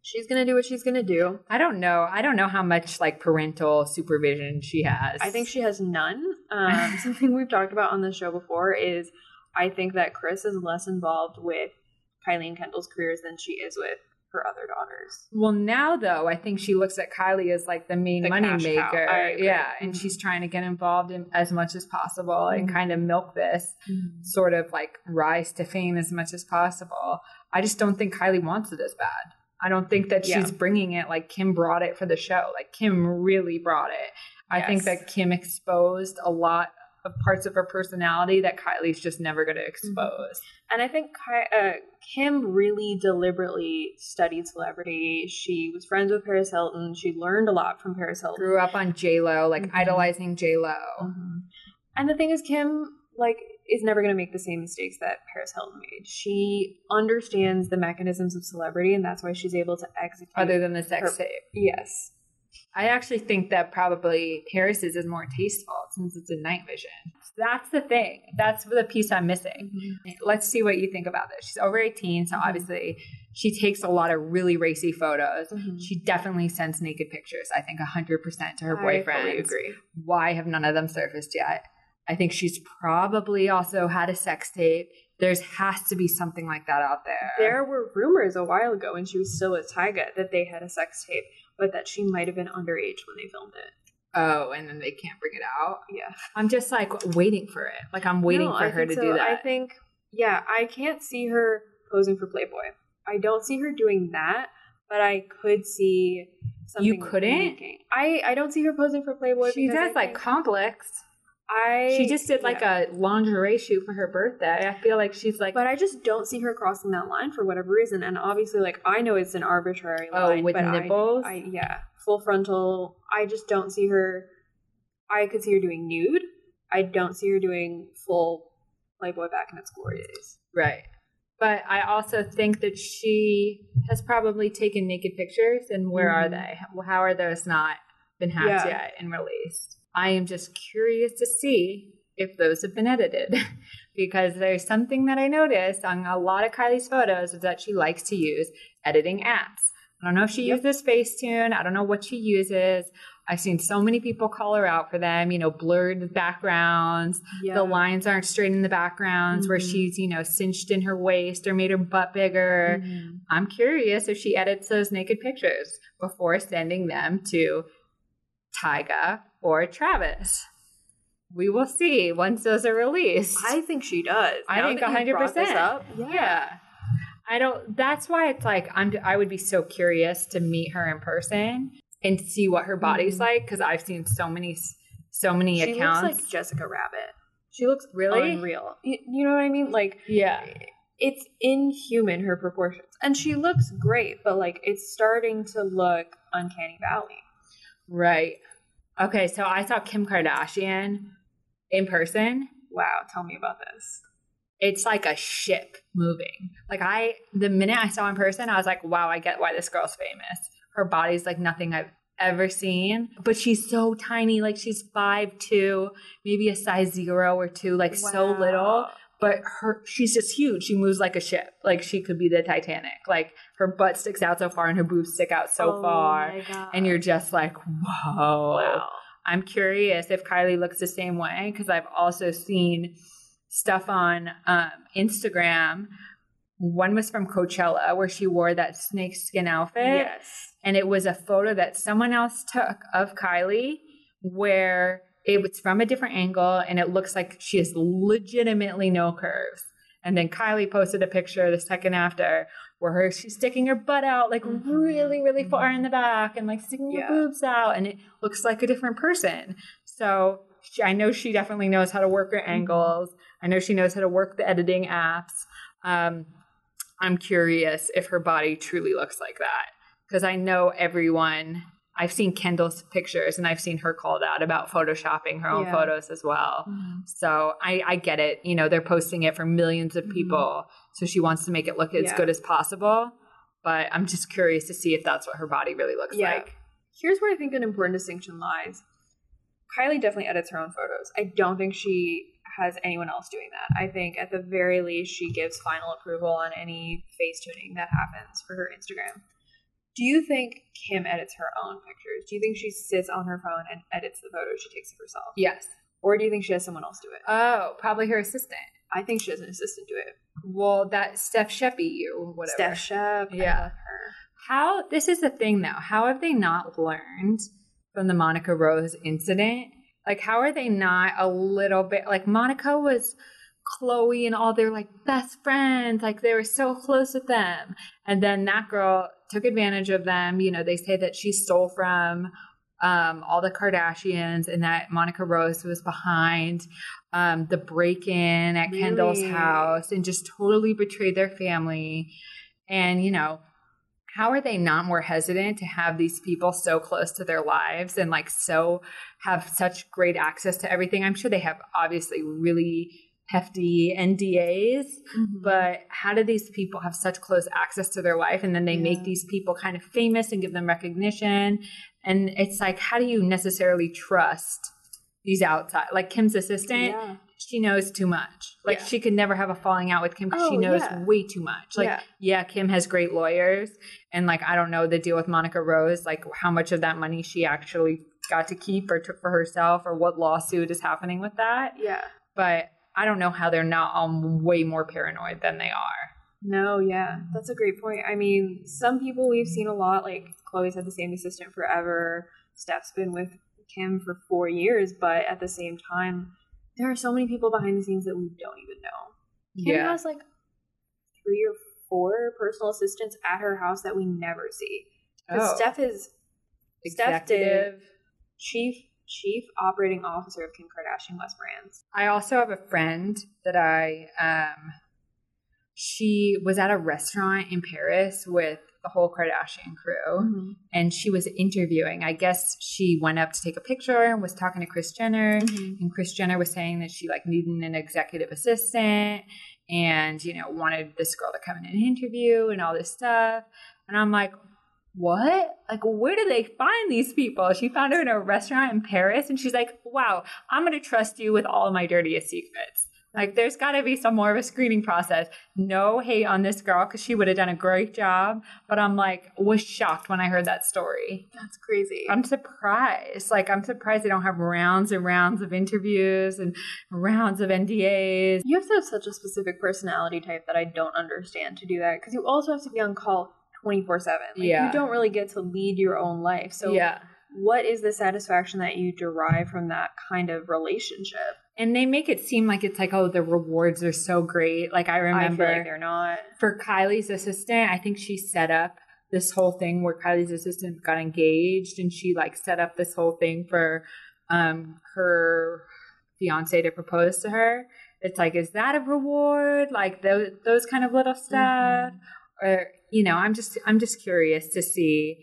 she's gonna do what she's gonna do. i don't know i don't know how much like parental supervision she has I think she has none. [laughs] Um, something we've talked about on the show before is I think that Kris is less involved with Kylie and Kendall's careers than she is with her other daughters. well now though i think she looks at kylie as like the main The money maker yeah and Mhm. she's trying to get involved in as much as possible and Mhm. kind of milk this sort of like rise to fame as much as possible. I just don't think Kylie wants it as bad. I don't think that Yeah. she's bringing it like Kim brought it for the show. Like Kim really brought it. I think that Kim exposed a lot of parts of her personality that Kylie's just never going to expose. And I think Ky- uh, Kim really deliberately studied celebrity. She was friends with Paris Hilton. She learned a lot from Paris Hilton. Grew up on J Lo, like Mhm. idolizing J Lo. Mhm. And the thing is, Kim like is never going to make the same mistakes that Paris Hilton made. She understands the mechanisms of celebrity, and that's why she's able to execute. Other than the sex Her- tape, yes, I actually think that probably Paris's is more tasteful since it's a night vision. That's the thing. That's the piece I'm missing. Let's see what you think about this. She's over 18, so obviously she takes a lot of really racy photos. Mhm. She definitely sends naked pictures, I think 100% to her boyfriend. I agree. Why have none of them surfaced yet? I think she's probably also had a sex tape. There's has to be something like that out there. There were rumors a while ago when she was still with Tyga that they had a sex tape, but that she might have been underage when they filmed it. Oh, and then they can't bring it out. Yeah. I'm just like waiting for it. Like I'm waiting No, for I her to think do so. that. I think, yeah, I can't see her posing for Playboy. I don't see her doing that, but I could see something. You couldn't? I I don't see her posing for Playboy. she because I does like complex. I. She just did like yeah. a lingerie shoot for her birthday. I feel like she's like, But I just don't see her crossing that line for whatever reason. And obviously, like I know it's an arbitrary Oh, line. with but I- nipples? I, yeah, full frontal. I just don't see her. I could see her doing nude. I don't see her doing full Playboy back in its glory days. right. But I also think that she has probably taken naked pictures, and where are Mhm. they? How are those not been hacked Yeah. yet and released? I am just curious to see if those have been edited [laughs] because there's something that I noticed on a lot of Kylie's photos is that she likes to use editing apps. I don't know if she Yep. uses Facetune. I don't know what she uses. I've seen so many people call her out for them, you know, blurred backgrounds. Yeah. The lines aren't straight in the backgrounds where Mhm. she's, you know, cinched in her waist or made her butt bigger. Mhm. I'm curious if she edits those naked pictures before sending them to Tyga or Travis. We will see once those are released. I think she does. I Now think 100%. brought yeah. I don't that's why it's like I'm I would be so curious to meet her in person and see what her body's Mhm. like cuz I've seen so many so many She accounts. looks like Jessica Rabbit. she looks really Unreal. You, you know what I mean? Like Yeah. it's inhuman her proportions, and she looks great, but like it's starting to look uncanny valley. Right. Okay, so I saw Kim Kardashian in person. Wow, tell me about this. It's like a ship moving. Like I the minute I saw in person, I was like, wow, I get why this girl's famous. Her body's like nothing I've ever seen. But she's so tiny, like she's five two, maybe a size zero or two, like so little. But her she's just huge. She moves like a ship. Like she could be the Titanic. Like her butt sticks out so far and her boobs stick out so Oh far. my God. And you're just like, whoa. wow. I'm curious if Kylie looks the same way because I've also seen stuff on um, Instagram. One was from Coachella where she wore that snake skin outfit, Yes. and it was a photo that someone else took of Kylie where it was from a different angle and it looks like she has legitimately no curves. And then Kylie posted a picture the second after where her she's sticking her butt out like Mhm. really, really far in the back and like sticking Yeah. her boobs out, and it looks like a different person. So she, I know she definitely knows how to work her Mm-hmm. angles. I know she knows how to work the editing apps. Um, I'm curious if her body truly looks like that because I know everyone. I've seen Kendall's pictures and I've seen her called out about photoshopping her own Yeah. photos as well. So I, I get it. You know, they're posting it for millions of Mhm. people. So she wants to make it look as Yeah. good as possible. But I'm just curious to see if that's what her body really looks Yeah. like. Here's where I think an important distinction lies. Kylie definitely edits her own photos. I don't think she has anyone else doing that. I think at the very least she gives final approval on any face tuning that happens for her Instagram. Do you think Kim edits her own pictures? Do you think she sits on her phone and edits the photos she takes of herself? Yes. Or do you think she has someone else do it? Oh, probably her assistant. I think she has an assistant do it. Well, that Steph Sheppy you whatever. Steph Shep. Yeah. How this is the thing though. How have they not learned from the Monica Rose incident? Like how are they not a little bit like Monica was Khloé and all their like best friends, like they were so close with them. And then that girl took advantage of them. You know, they say that she stole from um, all the Kardashians and that Monica Rose was behind um, the break in at Kendall's Really? house and just totally betrayed their family. And, you know, how are they not more hesitant to have these people so close to their lives and like so have such great access to everything? I'm sure they have obviously really hefty NDAs, mm-hmm. but how do these people have such close access to their life and then they Yeah. make these people kind of famous and give them recognition? And it's like, how do you necessarily trust these outside? Like Kim's assistant, yeah. she knows too much. Like Yeah. she could never have a falling out with Kim because she Oh, knows yeah. way too much. Like, yeah. Kim has great lawyers, and like I don't know the deal with Monica Rose, like how much of that money she actually got to keep or took for herself, or what lawsuit is happening with that. Yeah. But I don't know how they're not um, way more paranoid than they are. No, yeah, that's a great point. I mean, some people we've seen a lot, like Khloé's had the same assistant forever. Steph's been with Kim for four years, but at the same time, there are so many people behind the scenes that we don't even know. Kim has like three or four personal assistants at her house that we never see. Because Oh. Steph is Steph did executive. chief chief operating officer of Kim Kardashian West Brands. I also have a friend that I um she was at a restaurant in Paris with the whole Kardashian crew and she was interviewing. I guess she went up to take a picture and was talking to Kris Jenner and Kris Jenner was saying that she like needed an executive assistant and you know wanted this girl to come in and interview and all this stuff. And I'm like, what? Like, where do they find these people? She found her in a restaurant in Paris and she's like, wow, I'm going to trust you with all of my dirtiest secrets. Like, there's got to be some more of a screening process. No hate on this girl because she would have done a great job. But I'm like, was shocked when I heard that story. That's crazy. I'm surprised. Like, I'm surprised they don't have rounds and rounds of interviews and rounds of NDAs. You have to have such a specific personality type that I don't understand to do that because you also have to be on call 24 7. Like, Yeah. You don't really get to lead your own life. So, yeah. what is the satisfaction that you derive from that kind of relationship? And they make it seem like it's like, oh, the rewards are so great. Like, I I remember. feel like they're not. for Kylie's assistant, I think she set up this whole thing where Kylie's assistant got engaged and she like set up this whole thing for um her fiance to propose to her. It's like, is that a reward? Like those those kind of little stuff, or you know, I'm just I'm just curious to see,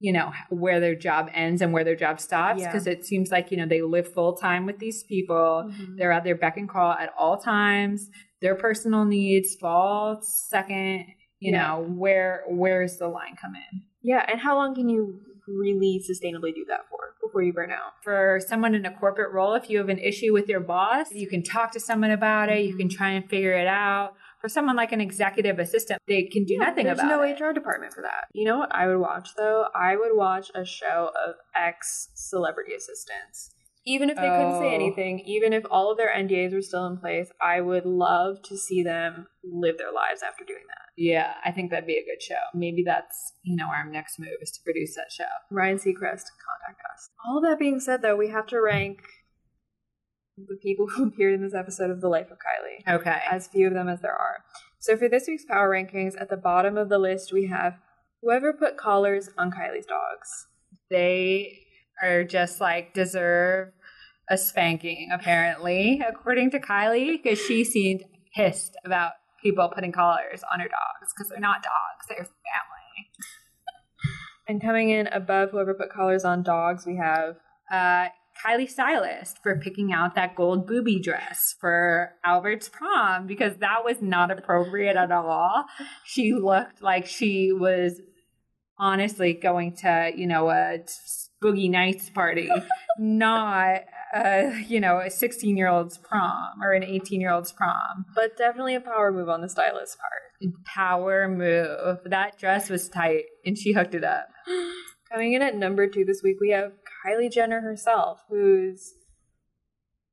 you know, where their job ends and where their job stops Yeah. because it seems like you know they live full time with these people. Mhm. They're at their beck and call at all times. Their personal needs fall second. You Yeah. know where where's the line come in Yeah, and how long can you really sustainably do that for before you burn out? for someone in a corporate role? If you have an issue with your boss, you can talk to someone about it. You can try and figure it out. For someone like an executive assistant, they can do Yeah, nothing there's about no it. HR department for that. You know what I would watch though? I would watch a show of ex celebrity assistants. Even if they couldn't say Oh. anything, even if all of their NDAs were still in place, I would love to see them live their lives after doing that. Yeah, I think that'd be a good show. Maybe that's you know our next move is to produce that show. Ryan Seacrest, contact us. All that being said, though, we have to rank the people [laughs] who appeared in this episode of The Life of Kylie. Okay. as few of them as there are. So for this week's power rankings, at the bottom of the list we have whoever put collars on Kylie's dogs. they are just like deserve a spanking apparently according to kylie because she seemed pissed about people putting collars on her dogs because they're not dogs they're family And coming in above whoever put collars on dogs, we have uh, kylie stylist for picking out that gold booby dress for albert's prom because that was not appropriate at all. She looked like she was honestly going to you know a boogie nights party [laughs] not uh, you know a 16 year old's prom or an 18 year old's prom. But definitely a power move on the stylist's part. power move. That dress was tight and she hooked it up. [gasps] Coming in at number two this week, we have Kylie Jenner herself, who's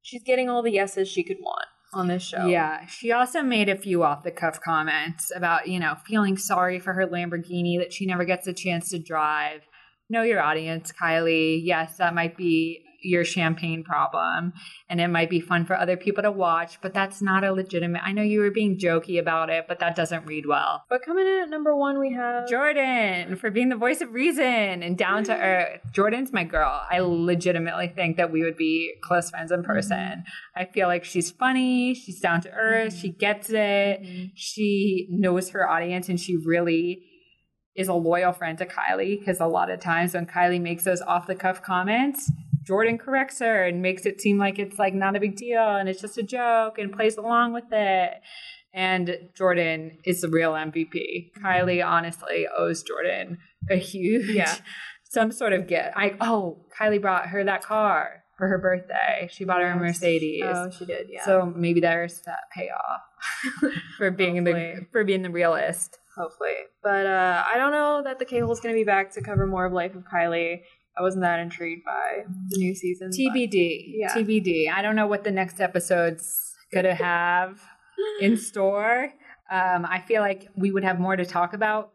she's getting all the yeses she could want on this show. Yeah, she also made a few off the cuff comments about, you know, feeling sorry for her Lamborghini that she never gets a chance to drive. Know your audience, Kylie. Yes, that might be your champagne problem and it might be fun for other people to watch, but that's not a legitimate. I know you were being jokey about it, but that doesn't read well. But coming in at number one, we have Jordyn for being the voice of reason and down to earth. [gasps] Jordyn's my girl. I legitimately think that we would be close friends in person. I feel like she's funny, she's down to earth, mm-hmm. she gets it, mm-hmm. she knows her audience, and she really is a loyal friend to Kylie because a lot of times when Kylie makes those off the cuff comments, Jordyn corrects her and makes it seem like it's like not a big deal and it's just a joke and plays along with it. And Jordyn is the real MVP. Kylie honestly owes Jordyn a huge Yeah. [laughs] some sort of gift. I oh, Kylie brought her that car for her birthday. She bought her a Mercedes. Oh, she did. Yeah. So maybe there's that payoff [laughs] for being the for being the realist. hopefully. But uh, I don't know that the K hole's going to be back to cover more of Life of Kylie. I wasn't that intrigued by the new season. TBD. Yeah. TBD. I don't know what the next episode's gonna [laughs] have in store. Um, I feel like we would have more to talk about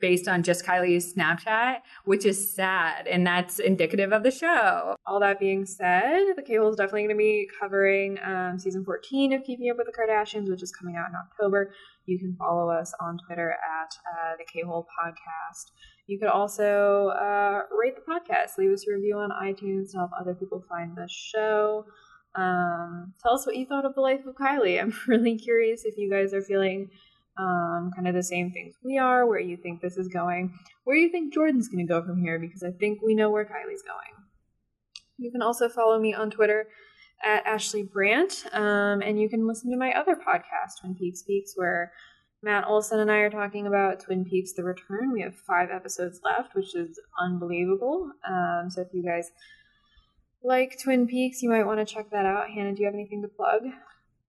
based on just Kylie's Snapchat, which is sad, and that's indicative of the show. All that being said, the K-Hole is definitely going to be covering um, season 14 of Keeping Up with the Kardashians, which is coming out in October. You can follow us on Twitter at uh, the K hole podcast. You could also uh, rate the podcast, leave us a review on iTunes to help other people find the show. Um, tell us what you thought of the life of Kylie. I'm [laughs] really curious if you guys are feeling um, kind of the same things we are, where you think this is going, where you think Jordyn's going to go from here, because I think we know where Kylie's going. You can also follow me on Twitter at Ashley Brandt, um, and you can listen to my other podcast, Twin Peaks Speaks, where Matt Olson and I are talking about Twin Peaks: The Return. We have five episodes left, which is unbelievable. Um, so if you guys like Twin Peaks, you might want to check that out. Hannah, do you have anything to plug?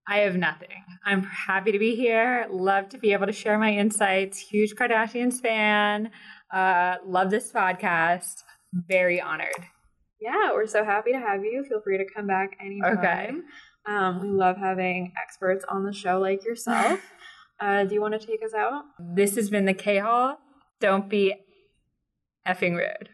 I have nothing. I'm happy to be here. Love to be able to share my insights. Huge Kardashians fan. Uh, love this podcast. Very honored. Yeah, we're so happy to have you. Feel free to come back anytime. Okay. Um, we love having experts on the show like yourself. [laughs] uh, do you want to take us out? This has been the K Hole. Don't be effing rude.